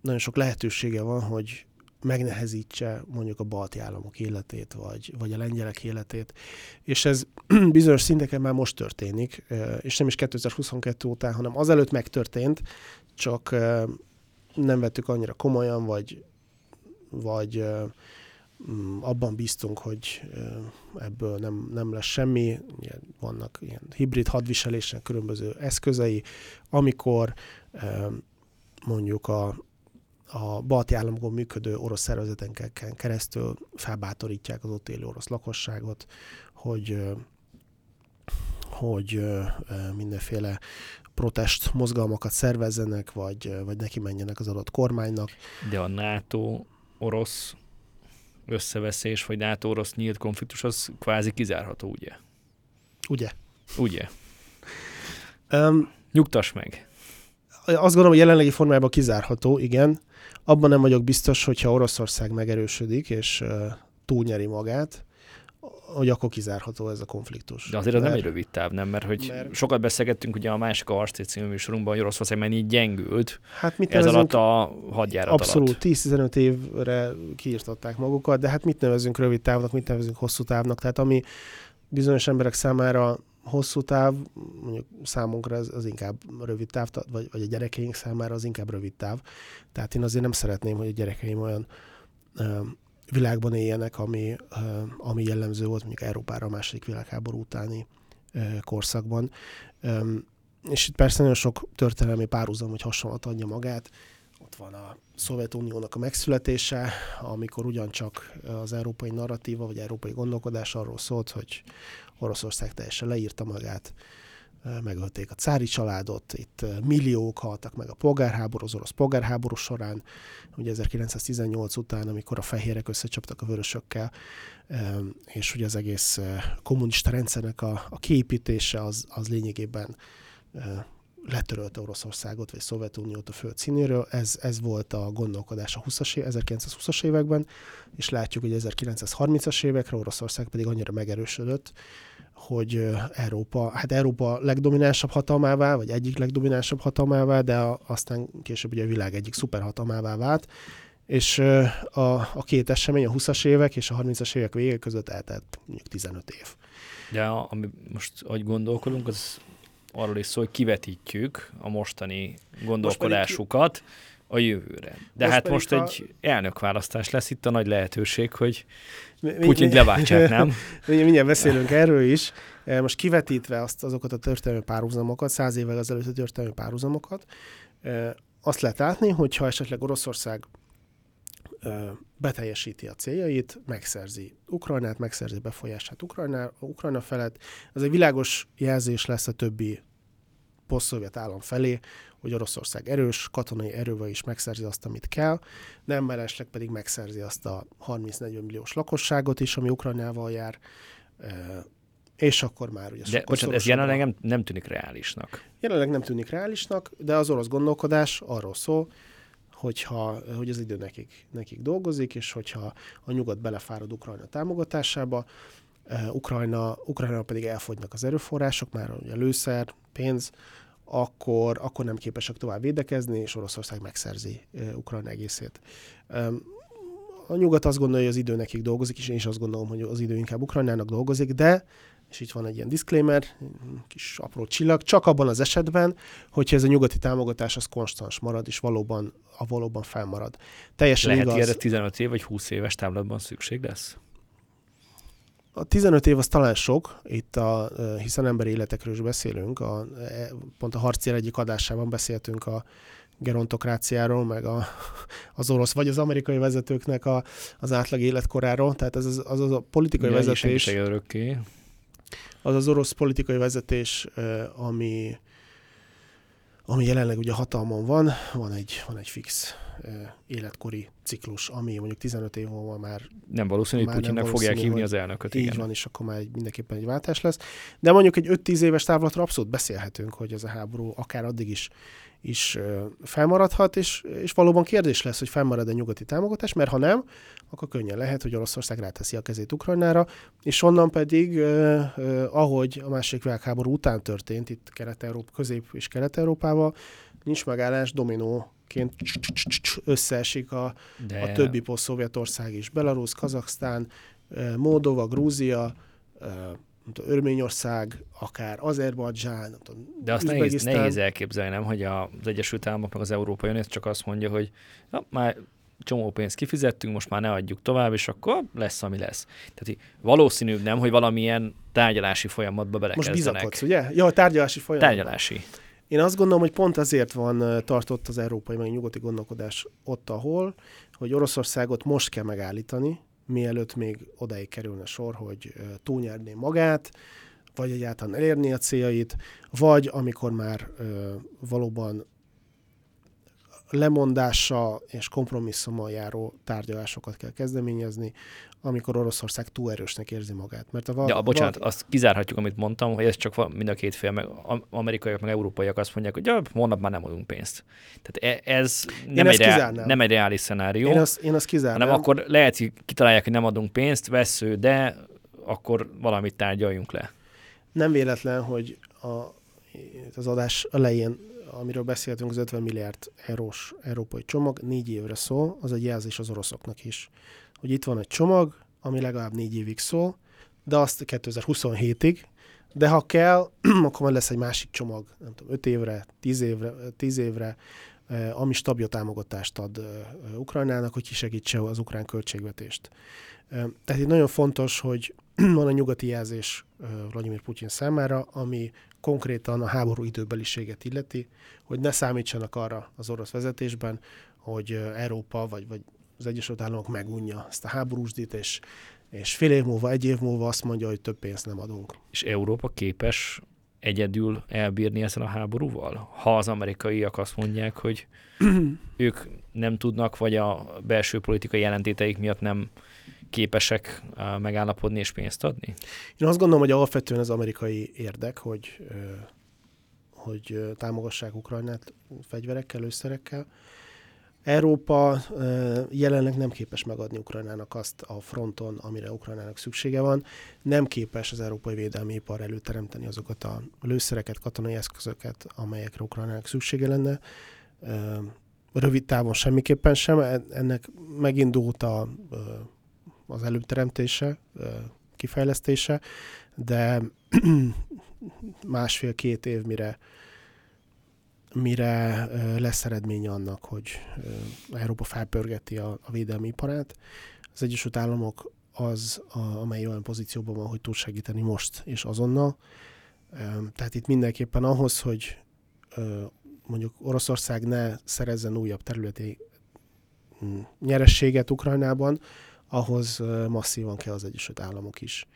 nagyon sok lehetősége van, hogy megnehezítse mondjuk a balti államok életét, vagy, vagy a lengyelek életét. És ez <clears throat> bizonyos szinteken már most történik, és nem is 2022 után, hanem azelőtt megtörtént, csak nem vettük annyira komolyan, vagy, vagy abban bíztunk, hogy ebből nem, nem lesz semmi. Vannak ilyen hibrid hadviselésnek különböző eszközei, amikor mondjuk a, a balti államokon működő orosz szervezetenken keresztül felbátorítják az ott élő orosz lakosságot, hogy hogy mindenféle protest mozgalmakat szervezzenek, vagy, vagy neki menjenek az adott kormánynak. De a NATO orosz összeveszés, vagy NATO orosz nyílt konfliktus, az kvázi kizárható, ugye? Ugye? Ugye. Um, Nyugtass meg. Azt gondolom, hogy jelenlegi formájában kizárható, igen. Abban nem vagyok biztos, hogyha Oroszország megerősödik és uh, túlnyeri magát, hogy akkor kizárható ez a konfliktus. De azért az mert, nem egy rövid táv, nem? Mert hogy mert, sokat beszélgettünk ugye a másik a Arcét című műsorunkban, Oroszország mennyi gyengült hát mit ez alatt a hadjárat Abszolút, 10-15 évre kiirtották magukat, de hát mit nevezünk rövid távnak, mit nevezünk hosszú távnak, tehát ami bizonyos emberek számára hosszú táv, mondjuk számunkra az, az inkább rövid táv, vagy, vagy a gyerekeink számára az inkább rövid táv. Tehát én azért nem szeretném, hogy a gyerekeim olyan világban éljenek, ami, ami jellemző volt mondjuk Európára a második világháború utáni korszakban. És itt persze nagyon sok történelmi párhuzam, hogy hasonlat adja magát. Ott van a Szovjetuniónak a megszületése, amikor ugyancsak az európai narratíva, vagy európai gondolkodás arról szólt, hogy Oroszország teljesen leírta magát, megölték a cári családot, itt milliók haltak meg a polgárháború, az orosz polgárháború során, ugye 1918 után, amikor a fehérek összecsaptak a vörösökkel, és ugye az egész kommunista rendszernek a, a kiépítése az, az lényegében letörölte Oroszországot vagy Szovjetuniót a föld színéről. Ez, ez volt a gondolkodás a 20-as, 1920-as években, és látjuk, hogy 1930-as évekre Oroszország pedig annyira megerősödött, hogy Európa, hát Európa legdominánsabb hatalmává, vagy egyik legdominánsabb hatalmává, de a, aztán később ugye a világ egyik szuperhatalmává vált, és a, a két esemény, a 20-as évek és a 30-as évek vége között eltelt mondjuk 15 év. De ami most, ahogy gondolkodunk, az arról is szól, hogy kivetítjük a mostani gondolkodásukat a jövőre. De most hát most a... egy elnökválasztás lesz itt a nagy lehetőség, hogy Putyint leváltsák, nem? <laughs> Mindjárt beszélünk erről is. Eh, most kivetítve azt, azokat a történelmi párhuzamokat, száz évvel ezelőtt a történelmi párhuzamokat, eh, azt lehet látni, hogyha esetleg Oroszország eh, beteljesíti a céljait, megszerzi Ukrajnát, megszerzi befolyását Ukrajna, Ukrajna felett. Ez egy világos jelzés lesz a többi poszt állam felé, hogy Oroszország erős, katonai erővel is megszerzi azt, amit kell, nem mellesleg pedig megszerzi azt a 30-40 milliós lakosságot is, ami Ukrajnával jár, és akkor már ugye De bocsánat, ez jelenleg nem, nem tűnik reálisnak. Jelenleg nem tűnik reálisnak, de az orosz gondolkodás arról szól, hogyha, hogy az idő nekik, nekik dolgozik, és hogyha a nyugat belefárad Ukrajna támogatásába, Ukrajna, Ukrajna pedig elfogynak az erőforrások, már ugye lőszer, pénz, akkor, akkor nem képesek tovább védekezni, és Oroszország megszerzi Ukrajna egészét. A nyugat azt gondolja, hogy az idő nekik dolgozik, és én is azt gondolom, hogy az idő inkább Ukrajnának dolgozik, de és itt van egy ilyen disclaimer, kis apró csillag, csak abban az esetben, hogyha ez a nyugati támogatás az konstans marad, és valóban, a valóban felmarad. Teljesen Lehet igaz. Lehet 15 év vagy 20 éves táblatban szükség lesz? A 15 év az talán sok, itt a, hiszen emberi életekről is beszélünk, a, e, pont a harcér egyik adásában beszéltünk a gerontokráciáról, meg a, az orosz vagy az amerikai vezetőknek a, az átlag életkoráról, tehát ez az, az, az a politikai Igen, vezetés. Az az orosz politikai vezetés, ami, ami jelenleg ugye hatalmon van, van egy, van egy fix életkori ciklus, ami mondjuk 15 év múlva már... Nem valószínű, hogy Putyinnak fogják hívni az elnököt. Így igen. van, és akkor már egy, mindenképpen egy váltás lesz. De mondjuk egy 5-10 éves távlatra abszolút beszélhetünk, hogy ez a háború akár addig is is felmaradhat, és, és valóban kérdés lesz, hogy felmarad a nyugati támogatás, mert ha nem, akkor könnyen lehet, hogy Oroszország ráteszi a kezét Ukrajnára, és onnan pedig, eh, eh, ahogy a második világháború után történt, itt Kelet-Európa, Közép- és Kelet-Európával, nincs megállás, dominóként összeesik a, De... a többi poszt-szovjetország is. Belarus, Kazaksztán, Moldova, Grúzia, Örményország, akár Azerbajdzsán, De azt nehéz, nehéz elképzelni, nem, hogy az Egyesült Államok meg az Európai Unió csak azt mondja, hogy ja, már csomó pénzt kifizettünk, most már ne adjuk tovább, és akkor lesz, ami lesz. Tehát valószínűbb nem, hogy valamilyen tárgyalási folyamatba belekezdenek. Most bizakodsz, ugye? Ja, a tárgyalási folyamat. Tárgyalási. Én azt gondolom, hogy pont azért van tartott az európai, meg nyugati gondolkodás ott, ahol, hogy Oroszországot most kell megállítani, mielőtt még odaig kerülne sor, hogy túlnyerné magát, vagy egyáltalán elérni a céljait, vagy amikor már ö, valóban lemondása és kompromisszummal járó tárgyalásokat kell kezdeményezni, amikor Oroszország túl erősnek érzi magát. Mert a, ja, bocsánat, va- azt kizárhatjuk, amit mondtam, hogy ez csak mind a két fél, meg amerikaiak, meg európaiak azt mondják, hogy ja, holnap már nem adunk pénzt. Tehát e- ez nem, egy, reál, nem egy reális szenárió. Én azt, én azt kizárnám. Hanem akkor lehet, hogy kitalálják, hogy nem adunk pénzt, vesző, de akkor valamit tárgyaljunk le. Nem véletlen, hogy a, az adás elején amiről beszéltünk, az 50 milliárd eurós európai csomag négy évre szól, az egy jelzés az oroszoknak is. Hogy itt van egy csomag, ami legalább négy évig szól, de azt 2027-ig, de ha kell, <clears throat> akkor majd lesz egy másik csomag, nem tudom, 5 évre, 10 évre, 10 évre, eh, ami stabil támogatást ad eh, Ukrajnának, hogy kisegítse az ukrán költségvetést. Eh, tehát itt nagyon fontos, hogy <clears throat> van a nyugati jelzés Vladimir Putyin számára, ami konkrétan a háború időbeliséget illeti, hogy ne számítsanak arra az orosz vezetésben, hogy Európa vagy, vagy az Egyesült Államok megunja ezt a háborúsdit, és, és fél év múlva, egy év múlva azt mondja, hogy több pénzt nem adunk. És Európa képes egyedül elbírni ezzel a háborúval? Ha az amerikaiak azt mondják, hogy <clears throat> ők nem tudnak, vagy a belső politikai jelentéteik miatt nem képesek megállapodni és pénzt adni? Én azt gondolom, hogy alapvetően az amerikai érdek, hogy, hogy támogassák Ukrajnát fegyverekkel, lőszerekkel. Európa jelenleg nem képes megadni Ukrajnának azt a fronton, amire Ukrajnának szüksége van. Nem képes az európai védelmi ipar előteremteni azokat a lőszereket, katonai eszközöket, amelyekre Ukrajnának szüksége lenne. Rövid távon semmiképpen sem. Ennek megindult a az előteremtése, kifejlesztése, de <clears throat> másfél-két év mire mire lesz eredménye annak, hogy Európa felpörgeti a, a védelmi iparát. Az Egyesült Államok az, a, amely olyan pozícióban van, hogy tud segíteni most és azonnal. Tehát itt mindenképpen ahhoz, hogy mondjuk Oroszország ne szerezzen újabb területi mm, nyerességet Ukrajnában, ahhoz masszívan kell az Egyesült Államok is.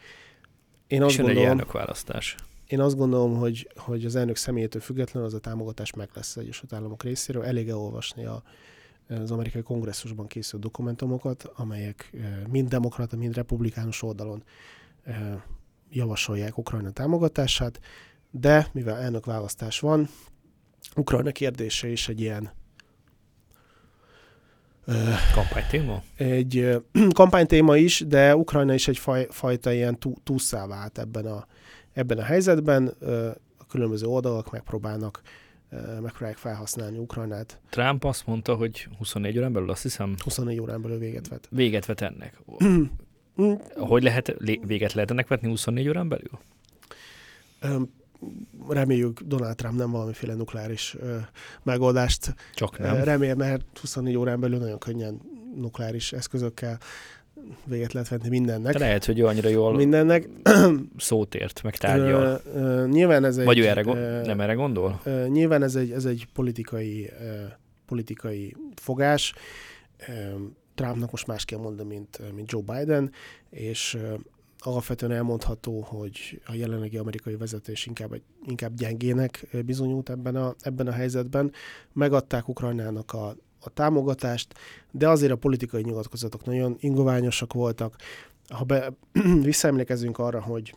Én azt És gondolom, egy választás. Én azt gondolom, hogy, hogy az elnök személyétől független az a támogatás meg lesz az Egyesült Államok részéről. Elég elolvasni a, az amerikai kongresszusban készült dokumentumokat, amelyek mind demokrata, mind republikánus oldalon javasolják Ukrajna támogatását, de mivel elnök választás van, Ukrajna kérdése is egy ilyen Kampánytéma? Egy <clears throat> kampánytéma is, de Ukrajna is egy faj, fajta ilyen tú, túszá vált ebben a, ebben a helyzetben. különböző oldalak megpróbálnak megpróbálják felhasználni Ukrajnát. Trump azt mondta, hogy 24 órán belül, azt hiszem... 24 órán belül véget vet. Véget vet ennek. <clears throat> hogy lehet, véget lehet ennek vetni 24 órán belül? Reméljük Donald Trump nem valamiféle nukleáris ö, megoldást Csak nem. remél, mert 24 órán belül nagyon könnyen nukleáris eszközökkel véget lehet venni mindennek. De lehet, hogy ő annyira jól mindennek. <clears throat> szót ért, meg tárgyal. Ö, ö, nyilván ez egy... Vagy ő erre, ö, nem erre gondol? Ö, nyilván ez egy, ez egy politikai, ö, politikai fogás. Ö, Trumpnak most más kell mondani, mint, mint Joe Biden, és alapvetően elmondható, hogy a jelenlegi amerikai vezetés inkább, inkább gyengének bizonyult ebben a, ebben a helyzetben. Megadták Ukrajnának a, a támogatást, de azért a politikai nyilatkozatok nagyon ingoványosak voltak. Ha be, <clears throat> visszaemlékezünk arra, hogy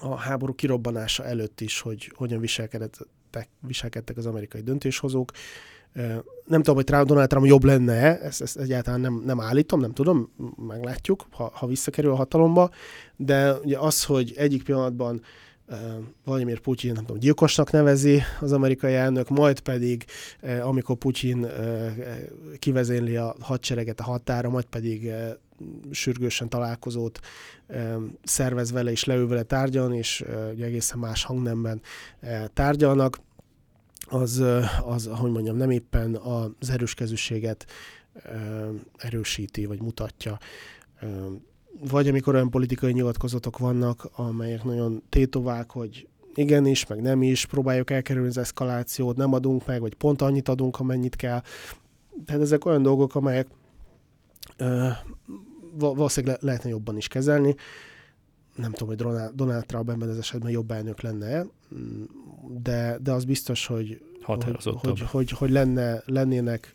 a háború kirobbanása előtt is, hogy hogyan viselkedtek, viselkedtek az amerikai döntéshozók, nem tudom, hogy Donald Trump jobb lenne, ezt, ezt egyáltalán nem, nem állítom, nem tudom, meglátjuk, ha, ha visszakerül a hatalomba, de ugye az, hogy egyik pillanatban Vladimir Putyin, nem tudom, gyilkosnak nevezi az amerikai elnök, majd pedig, amikor Putyin kivezénli a hadsereget a határa, majd pedig sürgősen találkozót szervez vele és leül vele tárgyalni, és egészen más hangnemben tárgyalnak az, az, hogy mondjam, nem éppen az erőskezűséget erősíti, vagy mutatja. Vagy amikor olyan politikai nyilatkozatok vannak, amelyek nagyon tétovák, hogy igenis, meg nem is, próbáljuk elkerülni az eszkalációt, nem adunk meg, vagy pont annyit adunk, amennyit kell. Tehát ezek olyan dolgok, amelyek valószínűleg le- lehetne jobban is kezelni nem tudom, hogy Donald, Trump ebben az esetben jobb elnök lenne, de, de az biztos, hogy, hogy, hogy, hogy, hogy lenne, lennének,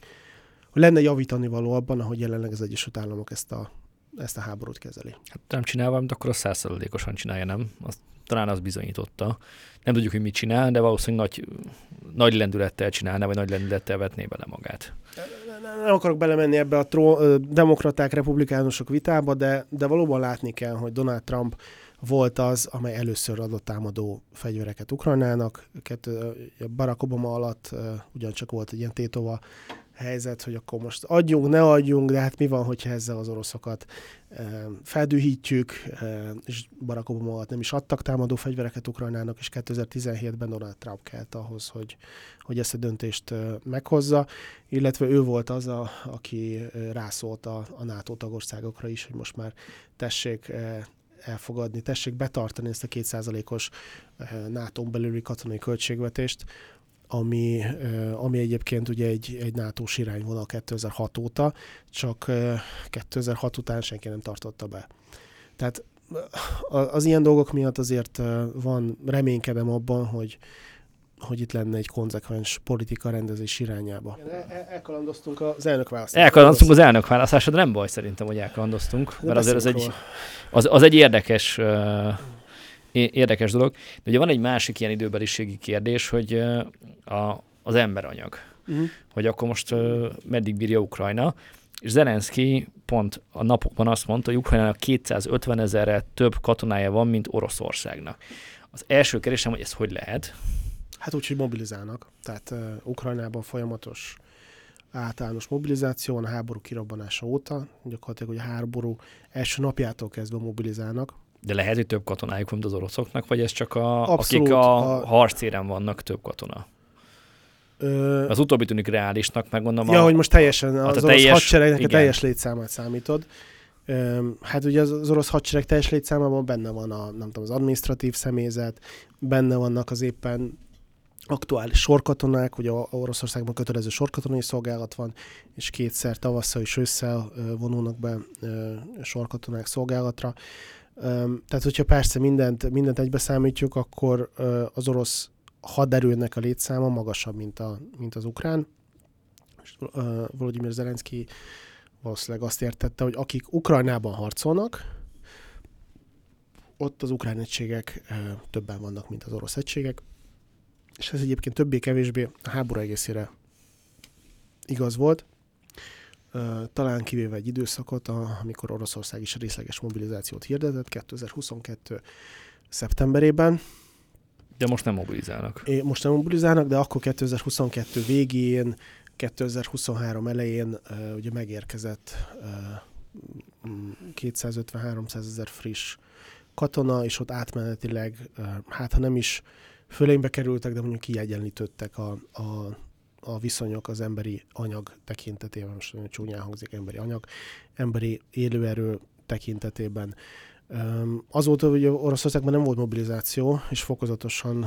hogy lenne javítani való abban, ahogy jelenleg az Egyesült Államok ezt a, ezt a háborút kezeli. Hát nem csinál valamit, akkor a százszerzalékosan csinálja, nem? Azt, talán az bizonyította. Nem tudjuk, hogy mit csinál, de valószínűleg nagy, nagy lendülettel csinálna, vagy nagy lendülettel vetné bele magát. Nem akarok belemenni ebbe a tró, demokraták, republikánusok vitába, de, de valóban látni kell, hogy Donald Trump volt az, amely először adott támadó fegyvereket Ukrajnának. Barack Obama alatt ugyancsak volt egy ilyen tétova helyzet, hogy akkor most adjunk, ne adjunk, de hát mi van, hogyha ezzel az oroszokat feldühítjük, és Barack Obama alatt nem is adtak támadó fegyvereket Ukrajnának, és 2017-ben Donald Trump kelt ahhoz, hogy, hogy ezt a döntést meghozza, illetve ő volt az, a, aki rászólt a, a NATO tagországokra is, hogy most már tessék elfogadni, tessék betartani ezt a kétszázalékos nato belüli katonai költségvetést, ami, ami egyébként ugye egy, egy NATO-s irányvonal 2006 óta, csak 2006 után senki nem tartotta be. Tehát az ilyen dolgok miatt azért van, reménykedem abban, hogy, hogy itt lenne egy konzekvens politika rendezés irányába. elkalandoztunk az elnökválasztásra. Elkalandoztunk az elnökválasztásra, de nem baj szerintem, hogy elkalandoztunk, mert azért az egy, az, az egy érdekes érdekes dolog. De ugye van egy másik ilyen időbeliségi kérdés, hogy a, az emberanyag. Uh-huh. Hogy akkor most meddig bírja Ukrajna. És Zelenszky pont a napokban azt mondta, hogy Ukrajnának 250 ezerre több katonája van, mint Oroszországnak. Az első kérdésem, hogy ez hogy lehet? Hát úgy, hogy mobilizálnak. Tehát uh, Ukrajnában folyamatos általános mobilizáció van a háború kirobbanása óta. Gyakorlatilag, hogy a háború első napjától kezdve mobilizálnak. De lehet, hogy több katonájuk van, az oroszoknak, vagy ez csak a, Abszolút, akik a, a harcéren vannak, több katona? Ö... Az utóbbi tűnik reálisnak, meg gondolom. Ja, a, hogy most teljesen az orosz teljes, hadseregnek a teljes létszámát számítod. Hát ugye az, az orosz hadsereg teljes létszámában benne van a, nem tudom, az administratív személyzet, benne vannak az éppen aktuális sorkatonák, ugye Oroszországban kötelező sorkatonai szolgálat van, és kétszer tavasszal és ősszel vonulnak be sorkatonák szolgálatra. Tehát, hogyha persze mindent, mindent egybe számítjuk, akkor az orosz haderőnek a létszáma magasabb, mint, a, mint az ukrán. Volodymyr Zelenszky valószínűleg azt értette, hogy akik Ukrajnában harcolnak, ott az ukrán egységek többen vannak, mint az orosz egységek, és ez egyébként többé-kevésbé a háború egészére igaz volt talán kivéve egy időszakot, amikor Oroszország is részleges mobilizációt hirdetett 2022. szeptemberében, De most nem mobilizálnak. É, most nem mobilizálnak, de akkor 2022 végén, 2023 elején ugye megérkezett uh, 250-300 ezer friss katona, és ott átmenetileg, hát ha nem is fölénybe kerültek, de mondjuk kiegyenlítődtek a, a, a viszonyok az emberi anyag tekintetében, most nagyon csúnyán hangzik emberi anyag, emberi élőerő tekintetében. Azóta ugye Oroszországban nem volt mobilizáció, és fokozatosan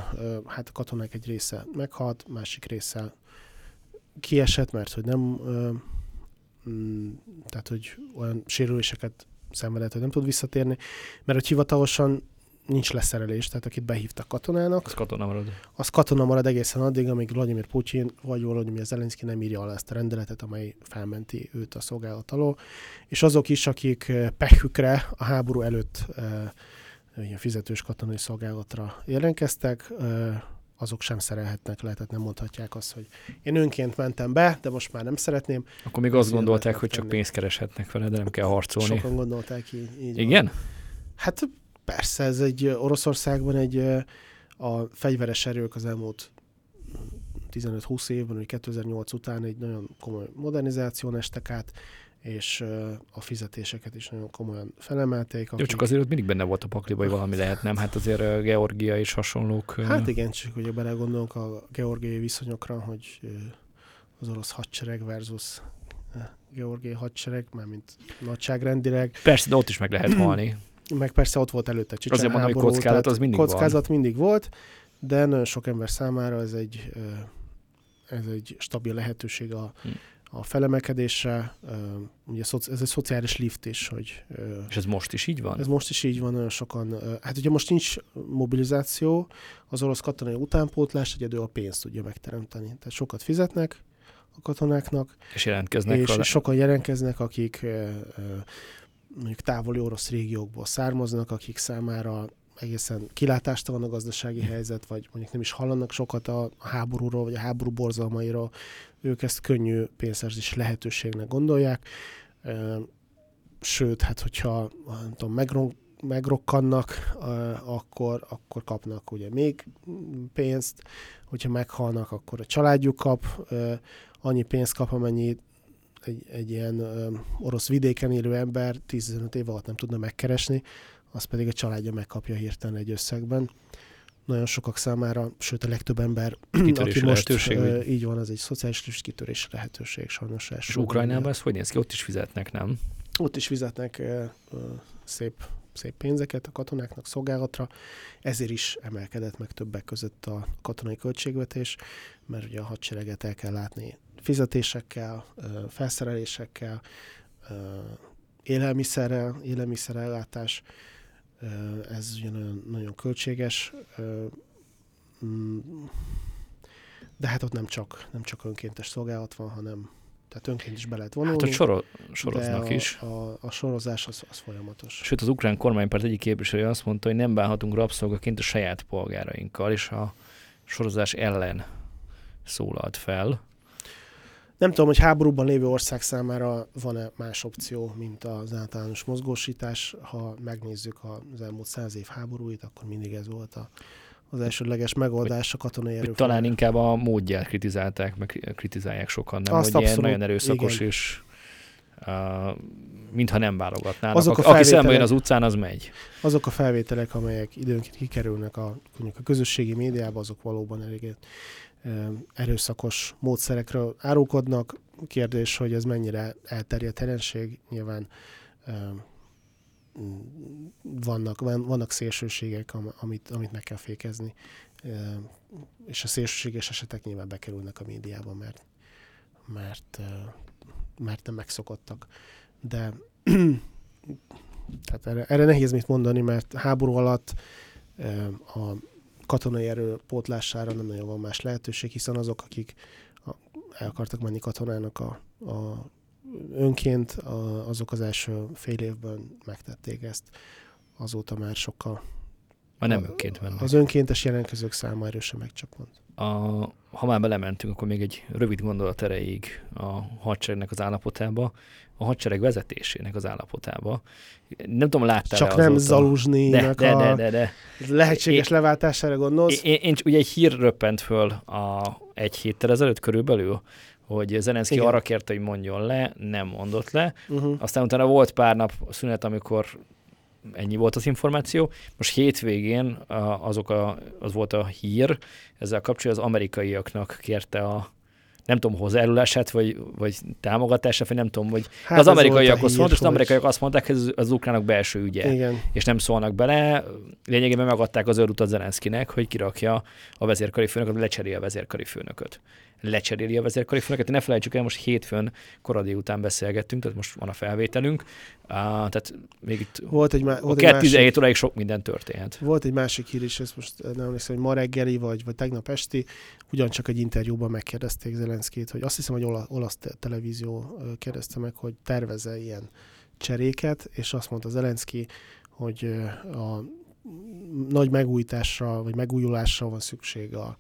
hát a katonák egy része meghalt, másik része kiesett, mert hogy nem, mm, tehát hogy olyan sérüléseket szenvedett, hogy nem tud visszatérni, mert hogy hivatalosan nincs leszerelés, tehát akit behívtak katonának. Az katona marad. Az katona marad egészen addig, amíg Vladimir Putyin vagy Vladimir Zelenszky nem írja alá ezt a rendeletet, amely felmenti őt a szolgálat alól. És azok is, akik eh, pehükre a háború előtt e, ilyen fizetős katonai szolgálatra jelentkeztek, e, azok sem szerelhetnek le, tehát nem mondhatják azt, hogy én önként mentem be, de most már nem szeretném. Akkor még azt gondolták, hogy csak pénzt kereshetnek vele, de nem kell harcolni. Sokan gondolták így. így Igen? Van. Hát Persze, ez egy Oroszországban egy a fegyveres erők az elmúlt 15-20 évben, vagy 2008 után egy nagyon komoly modernizáción estek át, és a fizetéseket is nagyon komolyan felemelték. Akik... Jó, csak azért ott mindig benne volt a pakliba, hogy valami lehet, nem? Hát azért Georgia és hasonlók. Hát igen, csak hogy belegondolunk a georgiai viszonyokra, hogy az orosz hadsereg versus georgiai hadsereg, mármint nagyságrendileg. Persze, de ott is meg lehet halni <clears throat> meg persze ott volt előtte Csicsán Azért mondom, hogy kockázat az mindig Kockázat van. mindig volt, de nagyon sok ember számára ez egy, ez egy stabil lehetőség a, hm. a felemelkedésre. Ugye ez egy szociális lift is. Hogy, És ez most is így van? Ez most is így van, nagyon sokan. Hát ugye most nincs mobilizáció, az orosz katonai utánpótlás egyedül a pénzt tudja megteremteni. Tehát sokat fizetnek a katonáknak. És jelentkeznek. És, és sokan jelentkeznek, akik mondjuk távoli orosz régiókból származnak, akik számára egészen kilátástalan a gazdasági helyzet, vagy mondjuk nem is hallanak sokat a háborúról, vagy a háború borzalmairól, ők ezt könnyű pénzszerzés lehetőségnek gondolják. Sőt, hát hogyha nem tudom, megron, megrokkannak, akkor, akkor kapnak ugye még pénzt, hogyha meghalnak, akkor a családjuk kap annyi pénzt kap, amennyi egy, egy ilyen ö, orosz vidéken élő ember 15 év alatt nem tudna megkeresni, az pedig a családja megkapja hirtelen egy összegben. Nagyon sokak számára, sőt a legtöbb ember, Kitörés <clears throat> aki most ö, így van, az egy szociális kitörés lehetőség sajnos. És Ukrajnában ez hogy néz ki? Ott is fizetnek, nem? Ott is fizetnek ö, ö, szép szép pénzeket a katonáknak szolgálatra, ezért is emelkedett meg többek között a katonai költségvetés, mert ugye a hadsereget el kell látni fizetésekkel, felszerelésekkel, élelmiszerrel, élelmiszerellátás, ez ugye nagyon, nagyon költséges, mm, de hát ott nem csak, nem csak önkéntes szolgálat van, hanem tehát önként is be lehet vonulni. Hát ott soro, soroznak a, is. A, a sorozás az, az folyamatos. Sőt, az ukrán kormánypárt egyik képviselője azt mondta, hogy nem bánhatunk rabszolgaként a saját polgárainkkal, és a sorozás ellen szólalt fel. Nem tudom, hogy háborúban lévő ország számára van-e más opció, mint az általános mozgósítás. Ha megnézzük az elmúlt száz év háborúit, akkor mindig ez volt a, az elsődleges megoldás a katonai erő. Talán inkább a módját kritizálták, meg kritizálják sokan, nem? Azt hogy abszolút, ilyen nagyon erőszakos igen. és uh, mintha nem válogatnának. Azok a Aki szemben jön az utcán, az megy. Azok a felvételek, amelyek időnként kikerülnek a, a közösségi médiába, azok valóban elég erőszakos módszerekről árulkodnak. Kérdés, hogy ez mennyire elterjedt jelenség, nyilván vannak, vannak szélsőségek, amit, amit meg kell fékezni, és a szélsőséges esetek nyilván bekerülnek a médiába, mert, mert, mert nem megszokottak. De <clears throat> tehát erre, erre nehéz mit mondani, mert háború alatt a katonai erő pótlására nem nagyon van más lehetőség, hiszen azok, akik el akartak menni katonának a, a önként, a, azok az első fél évben megtették ezt. Azóta már sokkal Már nem önként mennek. Az önkéntes jelentkezők száma erősen megcsapont. A, ha már belementünk, akkor még egy rövid gondolat erejéig a hadseregnek az állapotába, a hadsereg vezetésének az állapotába. Nem tudom, láttál Csak nem Zaluzsnynak de, de, a de, de, de. lehetséges Én- leváltására gondolsz? Én, én, ugye egy hír röppent föl a, egy héttel ezelőtt körülbelül, hogy Zelenszky Igen. arra kérte, hogy mondjon le, nem mondott le. Uh-huh. Aztán utána volt pár nap szünet, amikor ennyi volt az információ. Most hétvégén azok a, az volt a hír, ezzel kapcsolatban az amerikaiaknak kérte a nem tudom, hozzájárulását, vagy, vagy támogatását, vagy nem tudom, hogy Hát az amerikaiakhoz és az amerikaiak azt mondták, hogy ez az ukránok belső ügye Igen. és nem szólnak bele. Lényegében megadták az őrutat Zelenszkinek, hogy kirakja a vezérkari főnököt, lecseréli a vezérkari főnököt. Lecseréli a vezérkari főnököt. Ne felejtsük el, most hétfőn koradé után beszélgettünk, tehát most van a felvételünk. Uh, tehát még itt Volt egy, má- a volt egy 2 másik, óráig sok minden történt. volt egy másik hír is, ezt most nem emlékszem, hogy ma reggeli, vagy, vagy tegnap esti, ugyancsak egy interjúban megkérdezték Zelenszkét, hogy azt hiszem, hogy ola, olasz te- televízió kérdezte meg, hogy terveze ilyen cseréket, és azt mondta Zelenszky, hogy a nagy megújításra, vagy megújulásra van szükség a,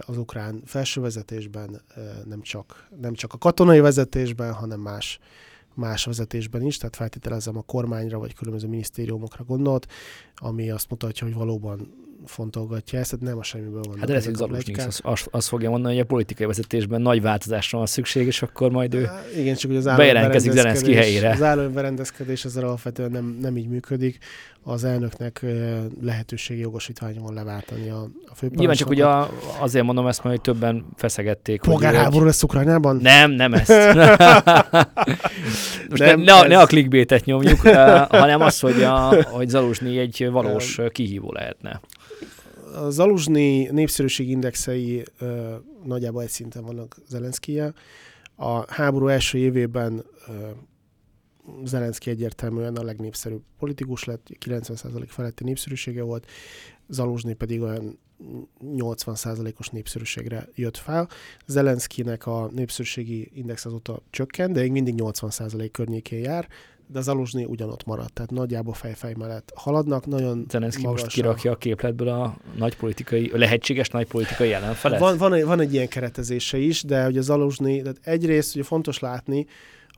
az ukrán felsővezetésben, nem csak, nem csak a katonai vezetésben, hanem más más vezetésben is, tehát feltételezem a kormányra vagy különböző minisztériumokra gondolt, ami azt mutatja, hogy valóban fontolgatja ezt, tehát nem a semmiből vannak Hát de lesz, hogy ezek a Zaluzsnyi pletykák. azt, azt, azt fogja mondani, hogy a politikai vezetésben nagy változásra van szükség, és akkor majd ő Á, Igen, csak hogy az bejelentkezik Zelenszky helyére. Az államberendezkedés ezzel alapvetően nem, nem így működik. Az elnöknek ö, lehetőségi jogosítványa van leváltani a, a főparancsnokot. Nyilván csak ugye a, azért mondom ezt, mert hogy többen feszegették. egy- Polgárháború lesz Ukrajnában? Nem, nem ezt. <laughs> Most Nem, ne, ne, a- ne ez- a clickbaitet nyomjuk, hanem az, hogy, a, hogy Zaluzsnyi egy valós kihívó lehetne. A Zaluzsnyi népszerűség indexei ö, nagyjából egy szinten vannak Zelenszkijel. A háború első évében ö, Zelenszky egyértelműen a legnépszerűbb politikus lett, 90% feletti népszerűsége volt, Zaluzsnyi pedig olyan 80%-os népszerűségre jött fel. Zelenszkinek a népszerűségi index azóta csökkent, de még mindig 80% környékén jár, de Zaluzsnyi ugyanott maradt, tehát nagyjából fejfej mellett haladnak, nagyon Zelenszky most a- kirakja a képletből a nagy politikai, a lehetséges nagy politikai ellenfelet. Van, van, egy, van egy ilyen keretezése is, de hogy az aluzsni, tehát egyrészt ugye fontos látni,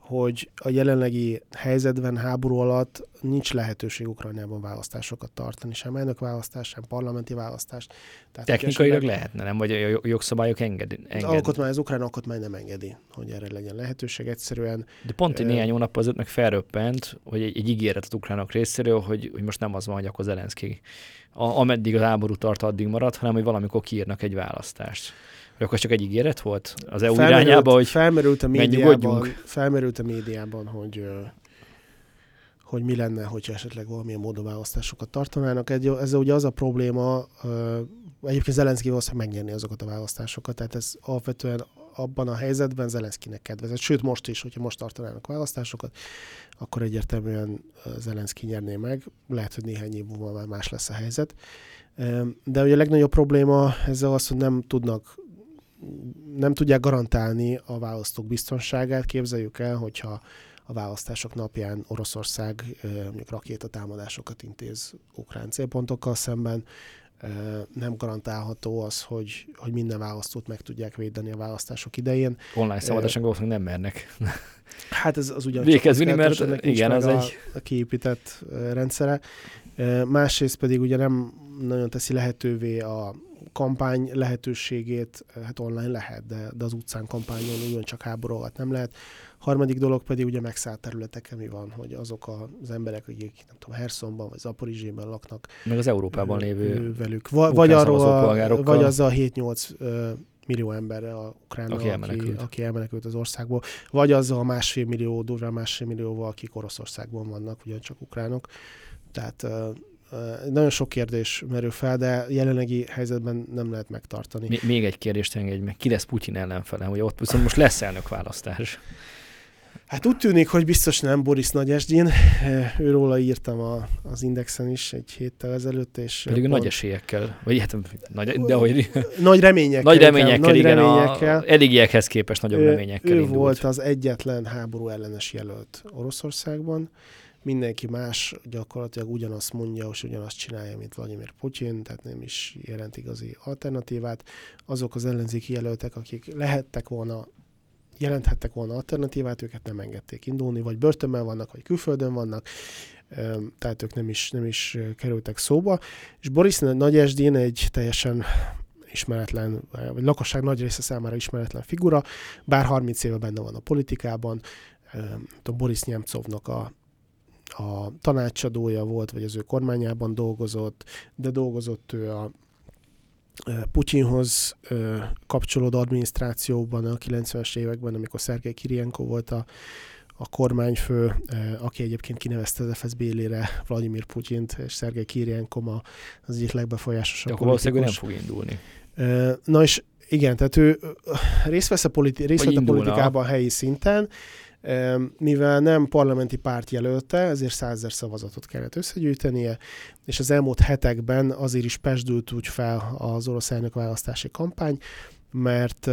hogy a jelenlegi helyzetben, háború alatt nincs lehetőség Ukrajnában választásokat tartani, sem elnökválasztás, sem parlamenti választást. Tehát Technikailag esetleg lehetne, nem? Vagy a jog- jogszabályok engedi. Az, enged. alkotmány, az ukrán alkotmány nem engedi, hogy erre legyen lehetőség. Egyszerűen De pont egy néhány hónap azért meg felröppent, hogy egy, egy ígéret az ukránok részéről, hogy, hogy most nem az van, hogy akkor Zelenszky a, ameddig az háború tart, addig marad, hanem hogy valamikor kiírnak egy választást. Vagy akkor csak egy ígéret volt az EU irányába, hogy felmerült a médiában, felmerült a médiában, hogy hogy mi lenne, hogyha esetleg valamilyen módon választásokat tartanának. Egy, ez ugye az a probléma, egyébként Zelenszky valószínűleg megnyerni azokat a választásokat, tehát ez alapvetően abban a helyzetben Zelenszkinek kedvezett. Sőt, most is, hogyha most tartanának választásokat, akkor egyértelműen Zelenszky nyerné meg. Lehet, hogy néhány év múlva már más lesz a helyzet. De ugye a legnagyobb probléma ezzel az, hogy nem tudnak nem tudják garantálni a választók biztonságát. Képzeljük el, hogyha a választások napján Oroszország mondjuk rakétatámadásokat intéz ukrán célpontokkal szemben, nem garantálható az, hogy, hogy minden választót meg tudják védeni a választások idején. online szavazáson valószínűleg nem mernek. <laughs> Hát ez az ugyancsak Végezni, mert ennek igen, az a, egy- a kiépített ö, rendszere. Másrészt pedig ugye nem nagyon teszi lehetővé a kampány lehetőségét, hát online lehet, de, de az utcán kampányon ugyancsak háború alatt nem lehet. Harmadik dolog pedig ugye megszállt területeken mi van, hogy azok az emberek, akik nem tudom, Hersonban vagy Zaporizsében laknak, Meg az Európában lévő velük. Va, vagy arról a, vagy az a 7-8 ö, millió emberre a ukrán, Aki elmenekült. aki elmenekült az országból, vagy azzal a másfél millió, durván másfél millióval, akik Oroszországban vannak, ugyancsak ukránok. Tehát nagyon sok kérdés merül fel, de jelenlegi helyzetben nem lehet megtartani. Még egy kérdést engedj meg. Ki lesz Putyin ellenfele? Hogy ott viszont most lesz elnökválasztás. Hát úgy tűnik, hogy biztos nem Boris Nagyesdin. Őróla írtam a, az Indexen is egy héttel ezelőtt, és Pedig pont- nagy esélyekkel. Vagy hát nagy, de hogy nagy reményekkel. nagy reményekkel, nagy igen, reményekkel. a eddigiekhez képest nagyobb Ő- reményekkel Ő indult. volt az egyetlen háború ellenes jelölt Oroszországban. Mindenki más gyakorlatilag ugyanazt mondja, és ugyanazt csinálja, mint Vladimir Putyin, tehát nem is jelent igazi alternatívát. Azok az ellenzéki jelöltek, akik lehettek volna jelenthettek volna alternatívát, őket nem engedték indulni, vagy börtönben vannak, vagy külföldön vannak, tehát ők nem is, nem is kerültek szóba. És Boris Nagyesdin egy teljesen ismeretlen, vagy lakosság nagy része számára ismeretlen figura, bár 30 éve benne van a politikában, a Boris Nemcovnak a, a tanácsadója volt, vagy az ő kormányában dolgozott, de dolgozott ő a Putyinhoz kapcsolódó adminisztrációban a 90-es években, amikor Szergei Kirienko volt a, a kormányfő, aki egyébként kinevezte az FSB élére Vladimir Putyint, és Szergei Kirienko az egyik legbefolyásosabb. De akkor valószínűleg nem fog indulni. Na és igen, tehát ő részt vesz a, politi- részt a politikában helyi szinten, mivel nem parlamenti párt jelölte, ezért százezer szavazatot kellett összegyűjtenie, és az elmúlt hetekben azért is pesdült úgy fel az orosz elnök választási kampány, mert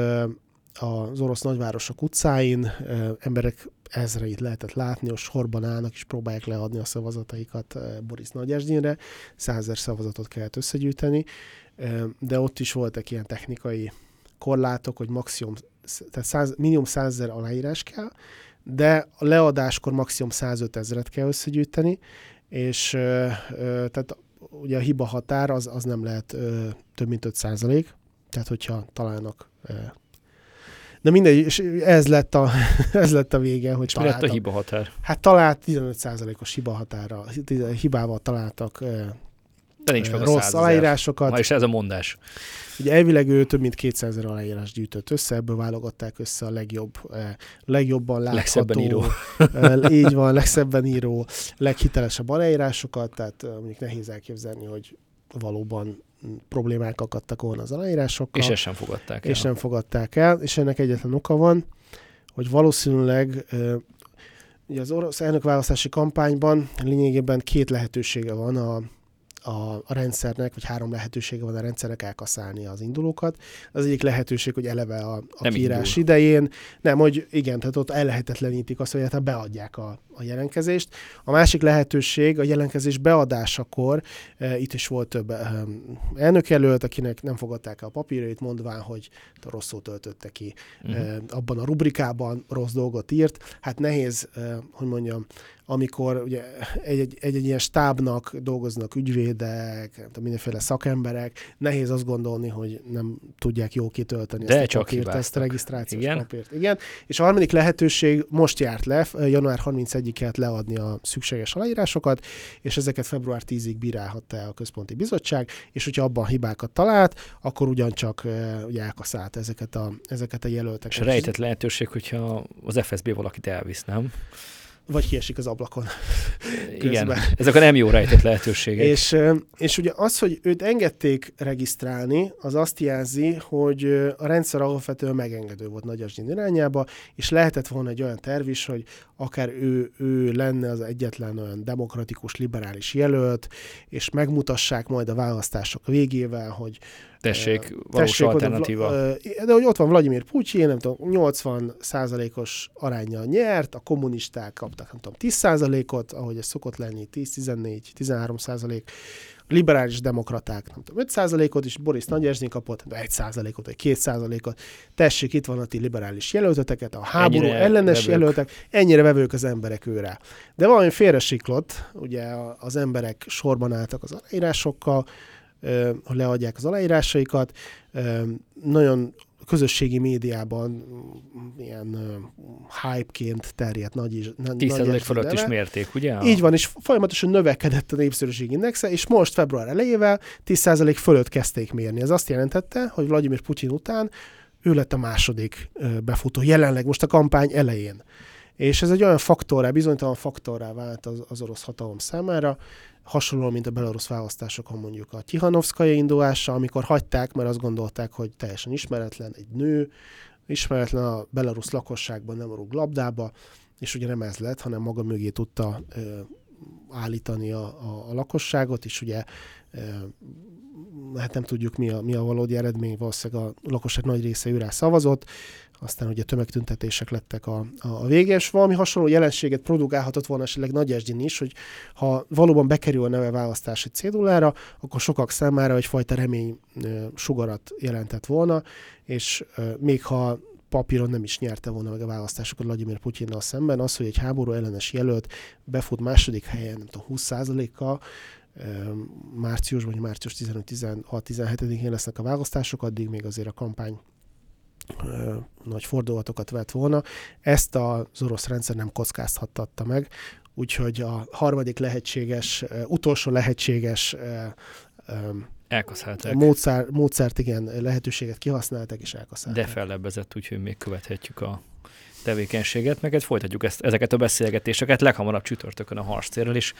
az orosz nagyvárosok utcáin emberek ezreit lehetett látni, hogy sorban állnak és próbálják leadni a szavazataikat Boris Nagyesdinre, százezer szavazatot kellett összegyűjteni, de ott is voltak ilyen technikai korlátok, hogy maximum, tehát 100, minimum 100 ezer aláírás kell, de a leadáskor maximum 105 ezeret kell összegyűjteni, és ö, ö, tehát ugye a hiba határ az, az nem lehet ö, több mint 5 százalék, tehát hogyha találnak ö, de mindegy, és ez lett a, <laughs> ez lett a vége, hogy és mi lett a hiba határ? Hát talált 15%-os hiba határa, hibával találtak de nincs meg a rossz aláírásokat. Ma is ez a mondás. Ugye elvileg ő több mint 200 ezer aláírás gyűjtött össze, ebből válogatták össze a legjobb, eh, legjobban látható, legszebben író. <laughs> Eh, így van, legszebben író, leghitelesebb aláírásokat, tehát eh, mondjuk nehéz elképzelni, hogy valóban problémák akadtak volna az aláírásokkal. És ezt sem fogadták el. És nem fogadták el, és ennek egyetlen oka van, hogy valószínűleg ugye az orosz elnökválasztási kampányban lényegében két lehetősége van a a, a rendszernek, vagy három lehetősége van a rendszernek elkaszálni az indulókat. Az egyik lehetőség, hogy eleve a, a kiírás idején, nem, hogy igen, tehát ott ellehetetlenítik azt, hogy hát beadják a, a jelentkezést. A másik lehetőség a jelentkezés beadásakor, e, itt is volt több e, elnökjelölt, akinek nem fogadták el a papírjait, mondván, hogy rosszul töltötte ki. Uh-huh. E, abban a rubrikában rossz dolgot írt. Hát nehéz, e, hogy mondjam, amikor ugye egy-egy, egy-egy ilyen stábnak dolgoznak ügyvédek, mindenféle szakemberek, nehéz azt gondolni, hogy nem tudják jól kitölteni De ezt csak a papírt, hibáztak. ezt a regisztrációs Igen? papírt. Igen. És a harmadik lehetőség most járt le, január 31-ig kellett leadni a szükséges aláírásokat, és ezeket február 10-ig bírálhatta el a központi bizottság, és hogyha abban hibákat talált, akkor ugyancsak ugye elkaszált ezeket a, ezeket a jelölteket. És rejtett lehetőség, hogyha az FSB valakit elvisz, nem? Vagy kiesik az ablakon. Igen, ezek a nem jó rejtett lehetőségek. és, és ugye az, hogy őt engedték regisztrálni, az azt jelzi, hogy a rendszer alapvetően megengedő volt Nagy irányába, és lehetett volna egy olyan terv is, hogy akár ő, ő lenne az egyetlen olyan demokratikus, liberális jelölt, és megmutassák majd a választások végével, hogy Tessék, valós tessék, alternatíva. De hogy ott van Vladimir Putyin, nem tudom, 80 százalékos arányjal nyert, a kommunisták kaptak, nem tudom, 10 százalékot, ahogy ez szokott lenni, 10-14, 13 százalék, liberális demokraták, nem tudom, 5 százalékot, és Boris Nagyesnyi kapott 1 százalékot, vagy 2 százalékot. Tessék, itt van a ti liberális jelölteteket, a háború ennyire ellenes vevők. jelöltek, ennyire vevők az emberek őre. De valami félresiklott, ugye az emberek sorban álltak az aláírásokkal, leadják az aláírásaikat. Nagyon közösségi médiában ilyen hype-ként terjedt nagy is. 10% fölött is mérték, ugye? Így van, és folyamatosan növekedett a népszerűség indexe, és most február elejével 10% fölött kezdték mérni. Ez azt jelentette, hogy Vladimir Putyin után ő lett a második befutó, jelenleg most a kampány elején. És ez egy olyan faktorrá, bizonytalan faktorrá vált az, az orosz hatalom számára, hasonló, mint a belorusz választásokon mondjuk a Tihanovszkaja indulása, amikor hagyták, mert azt gondolták, hogy teljesen ismeretlen egy nő, ismeretlen a belarusz lakosságban nem rúg labdába, és ugye nem ez lett, hanem maga mögé tudta ö, állítani a, a, a lakosságot, és ugye ö, hát nem tudjuk mi a, mi a valódi eredmény, valószínűleg a lakosság nagy része őrá szavazott, aztán ugye tömegtüntetések lettek a, a vége, és valami hasonló jelenséget produkálhatott volna esetleg Nagy Esdin is, hogy ha valóban bekerül a neve választási cédulára, akkor sokak számára egyfajta remény sugarat jelentett volna, és még ha papíron nem is nyerte volna meg a választásokat Vladimir Putyinnal szemben, az, hogy egy háború ellenes jelölt befut második helyen, nem tudom, 20%-kal, márciusban, vagy március 15-16-17-én lesznek a választások, addig még azért a kampány nagy fordulatokat vett volna. Ezt az orosz rendszer nem kockáztatta meg, úgyhogy a harmadik lehetséges, utolsó lehetséges Elkaszálták. Módszer, módszert, igen, lehetőséget kihasználták és elkaszálták. De fellebbezett, úgyhogy még követhetjük a tevékenységet, meg folytatjuk ezt, ezeket a beszélgetéseket leghamarabb csütörtökön a harctérrel, és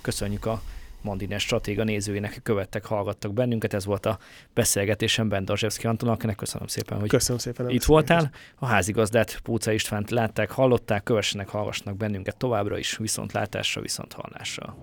köszönjük a Mandiner stratéga nézőinek, követtek, hallgattak bennünket. Ez volt a beszélgetésem Bendazsevszki Anton, akinek köszönöm szépen, hogy köszönöm szépen, itt voltál. A házigazdát, Púca Istvánt látták, hallották, kövessenek, hallgassanak bennünket továbbra is, viszont látásra, viszont hallásra.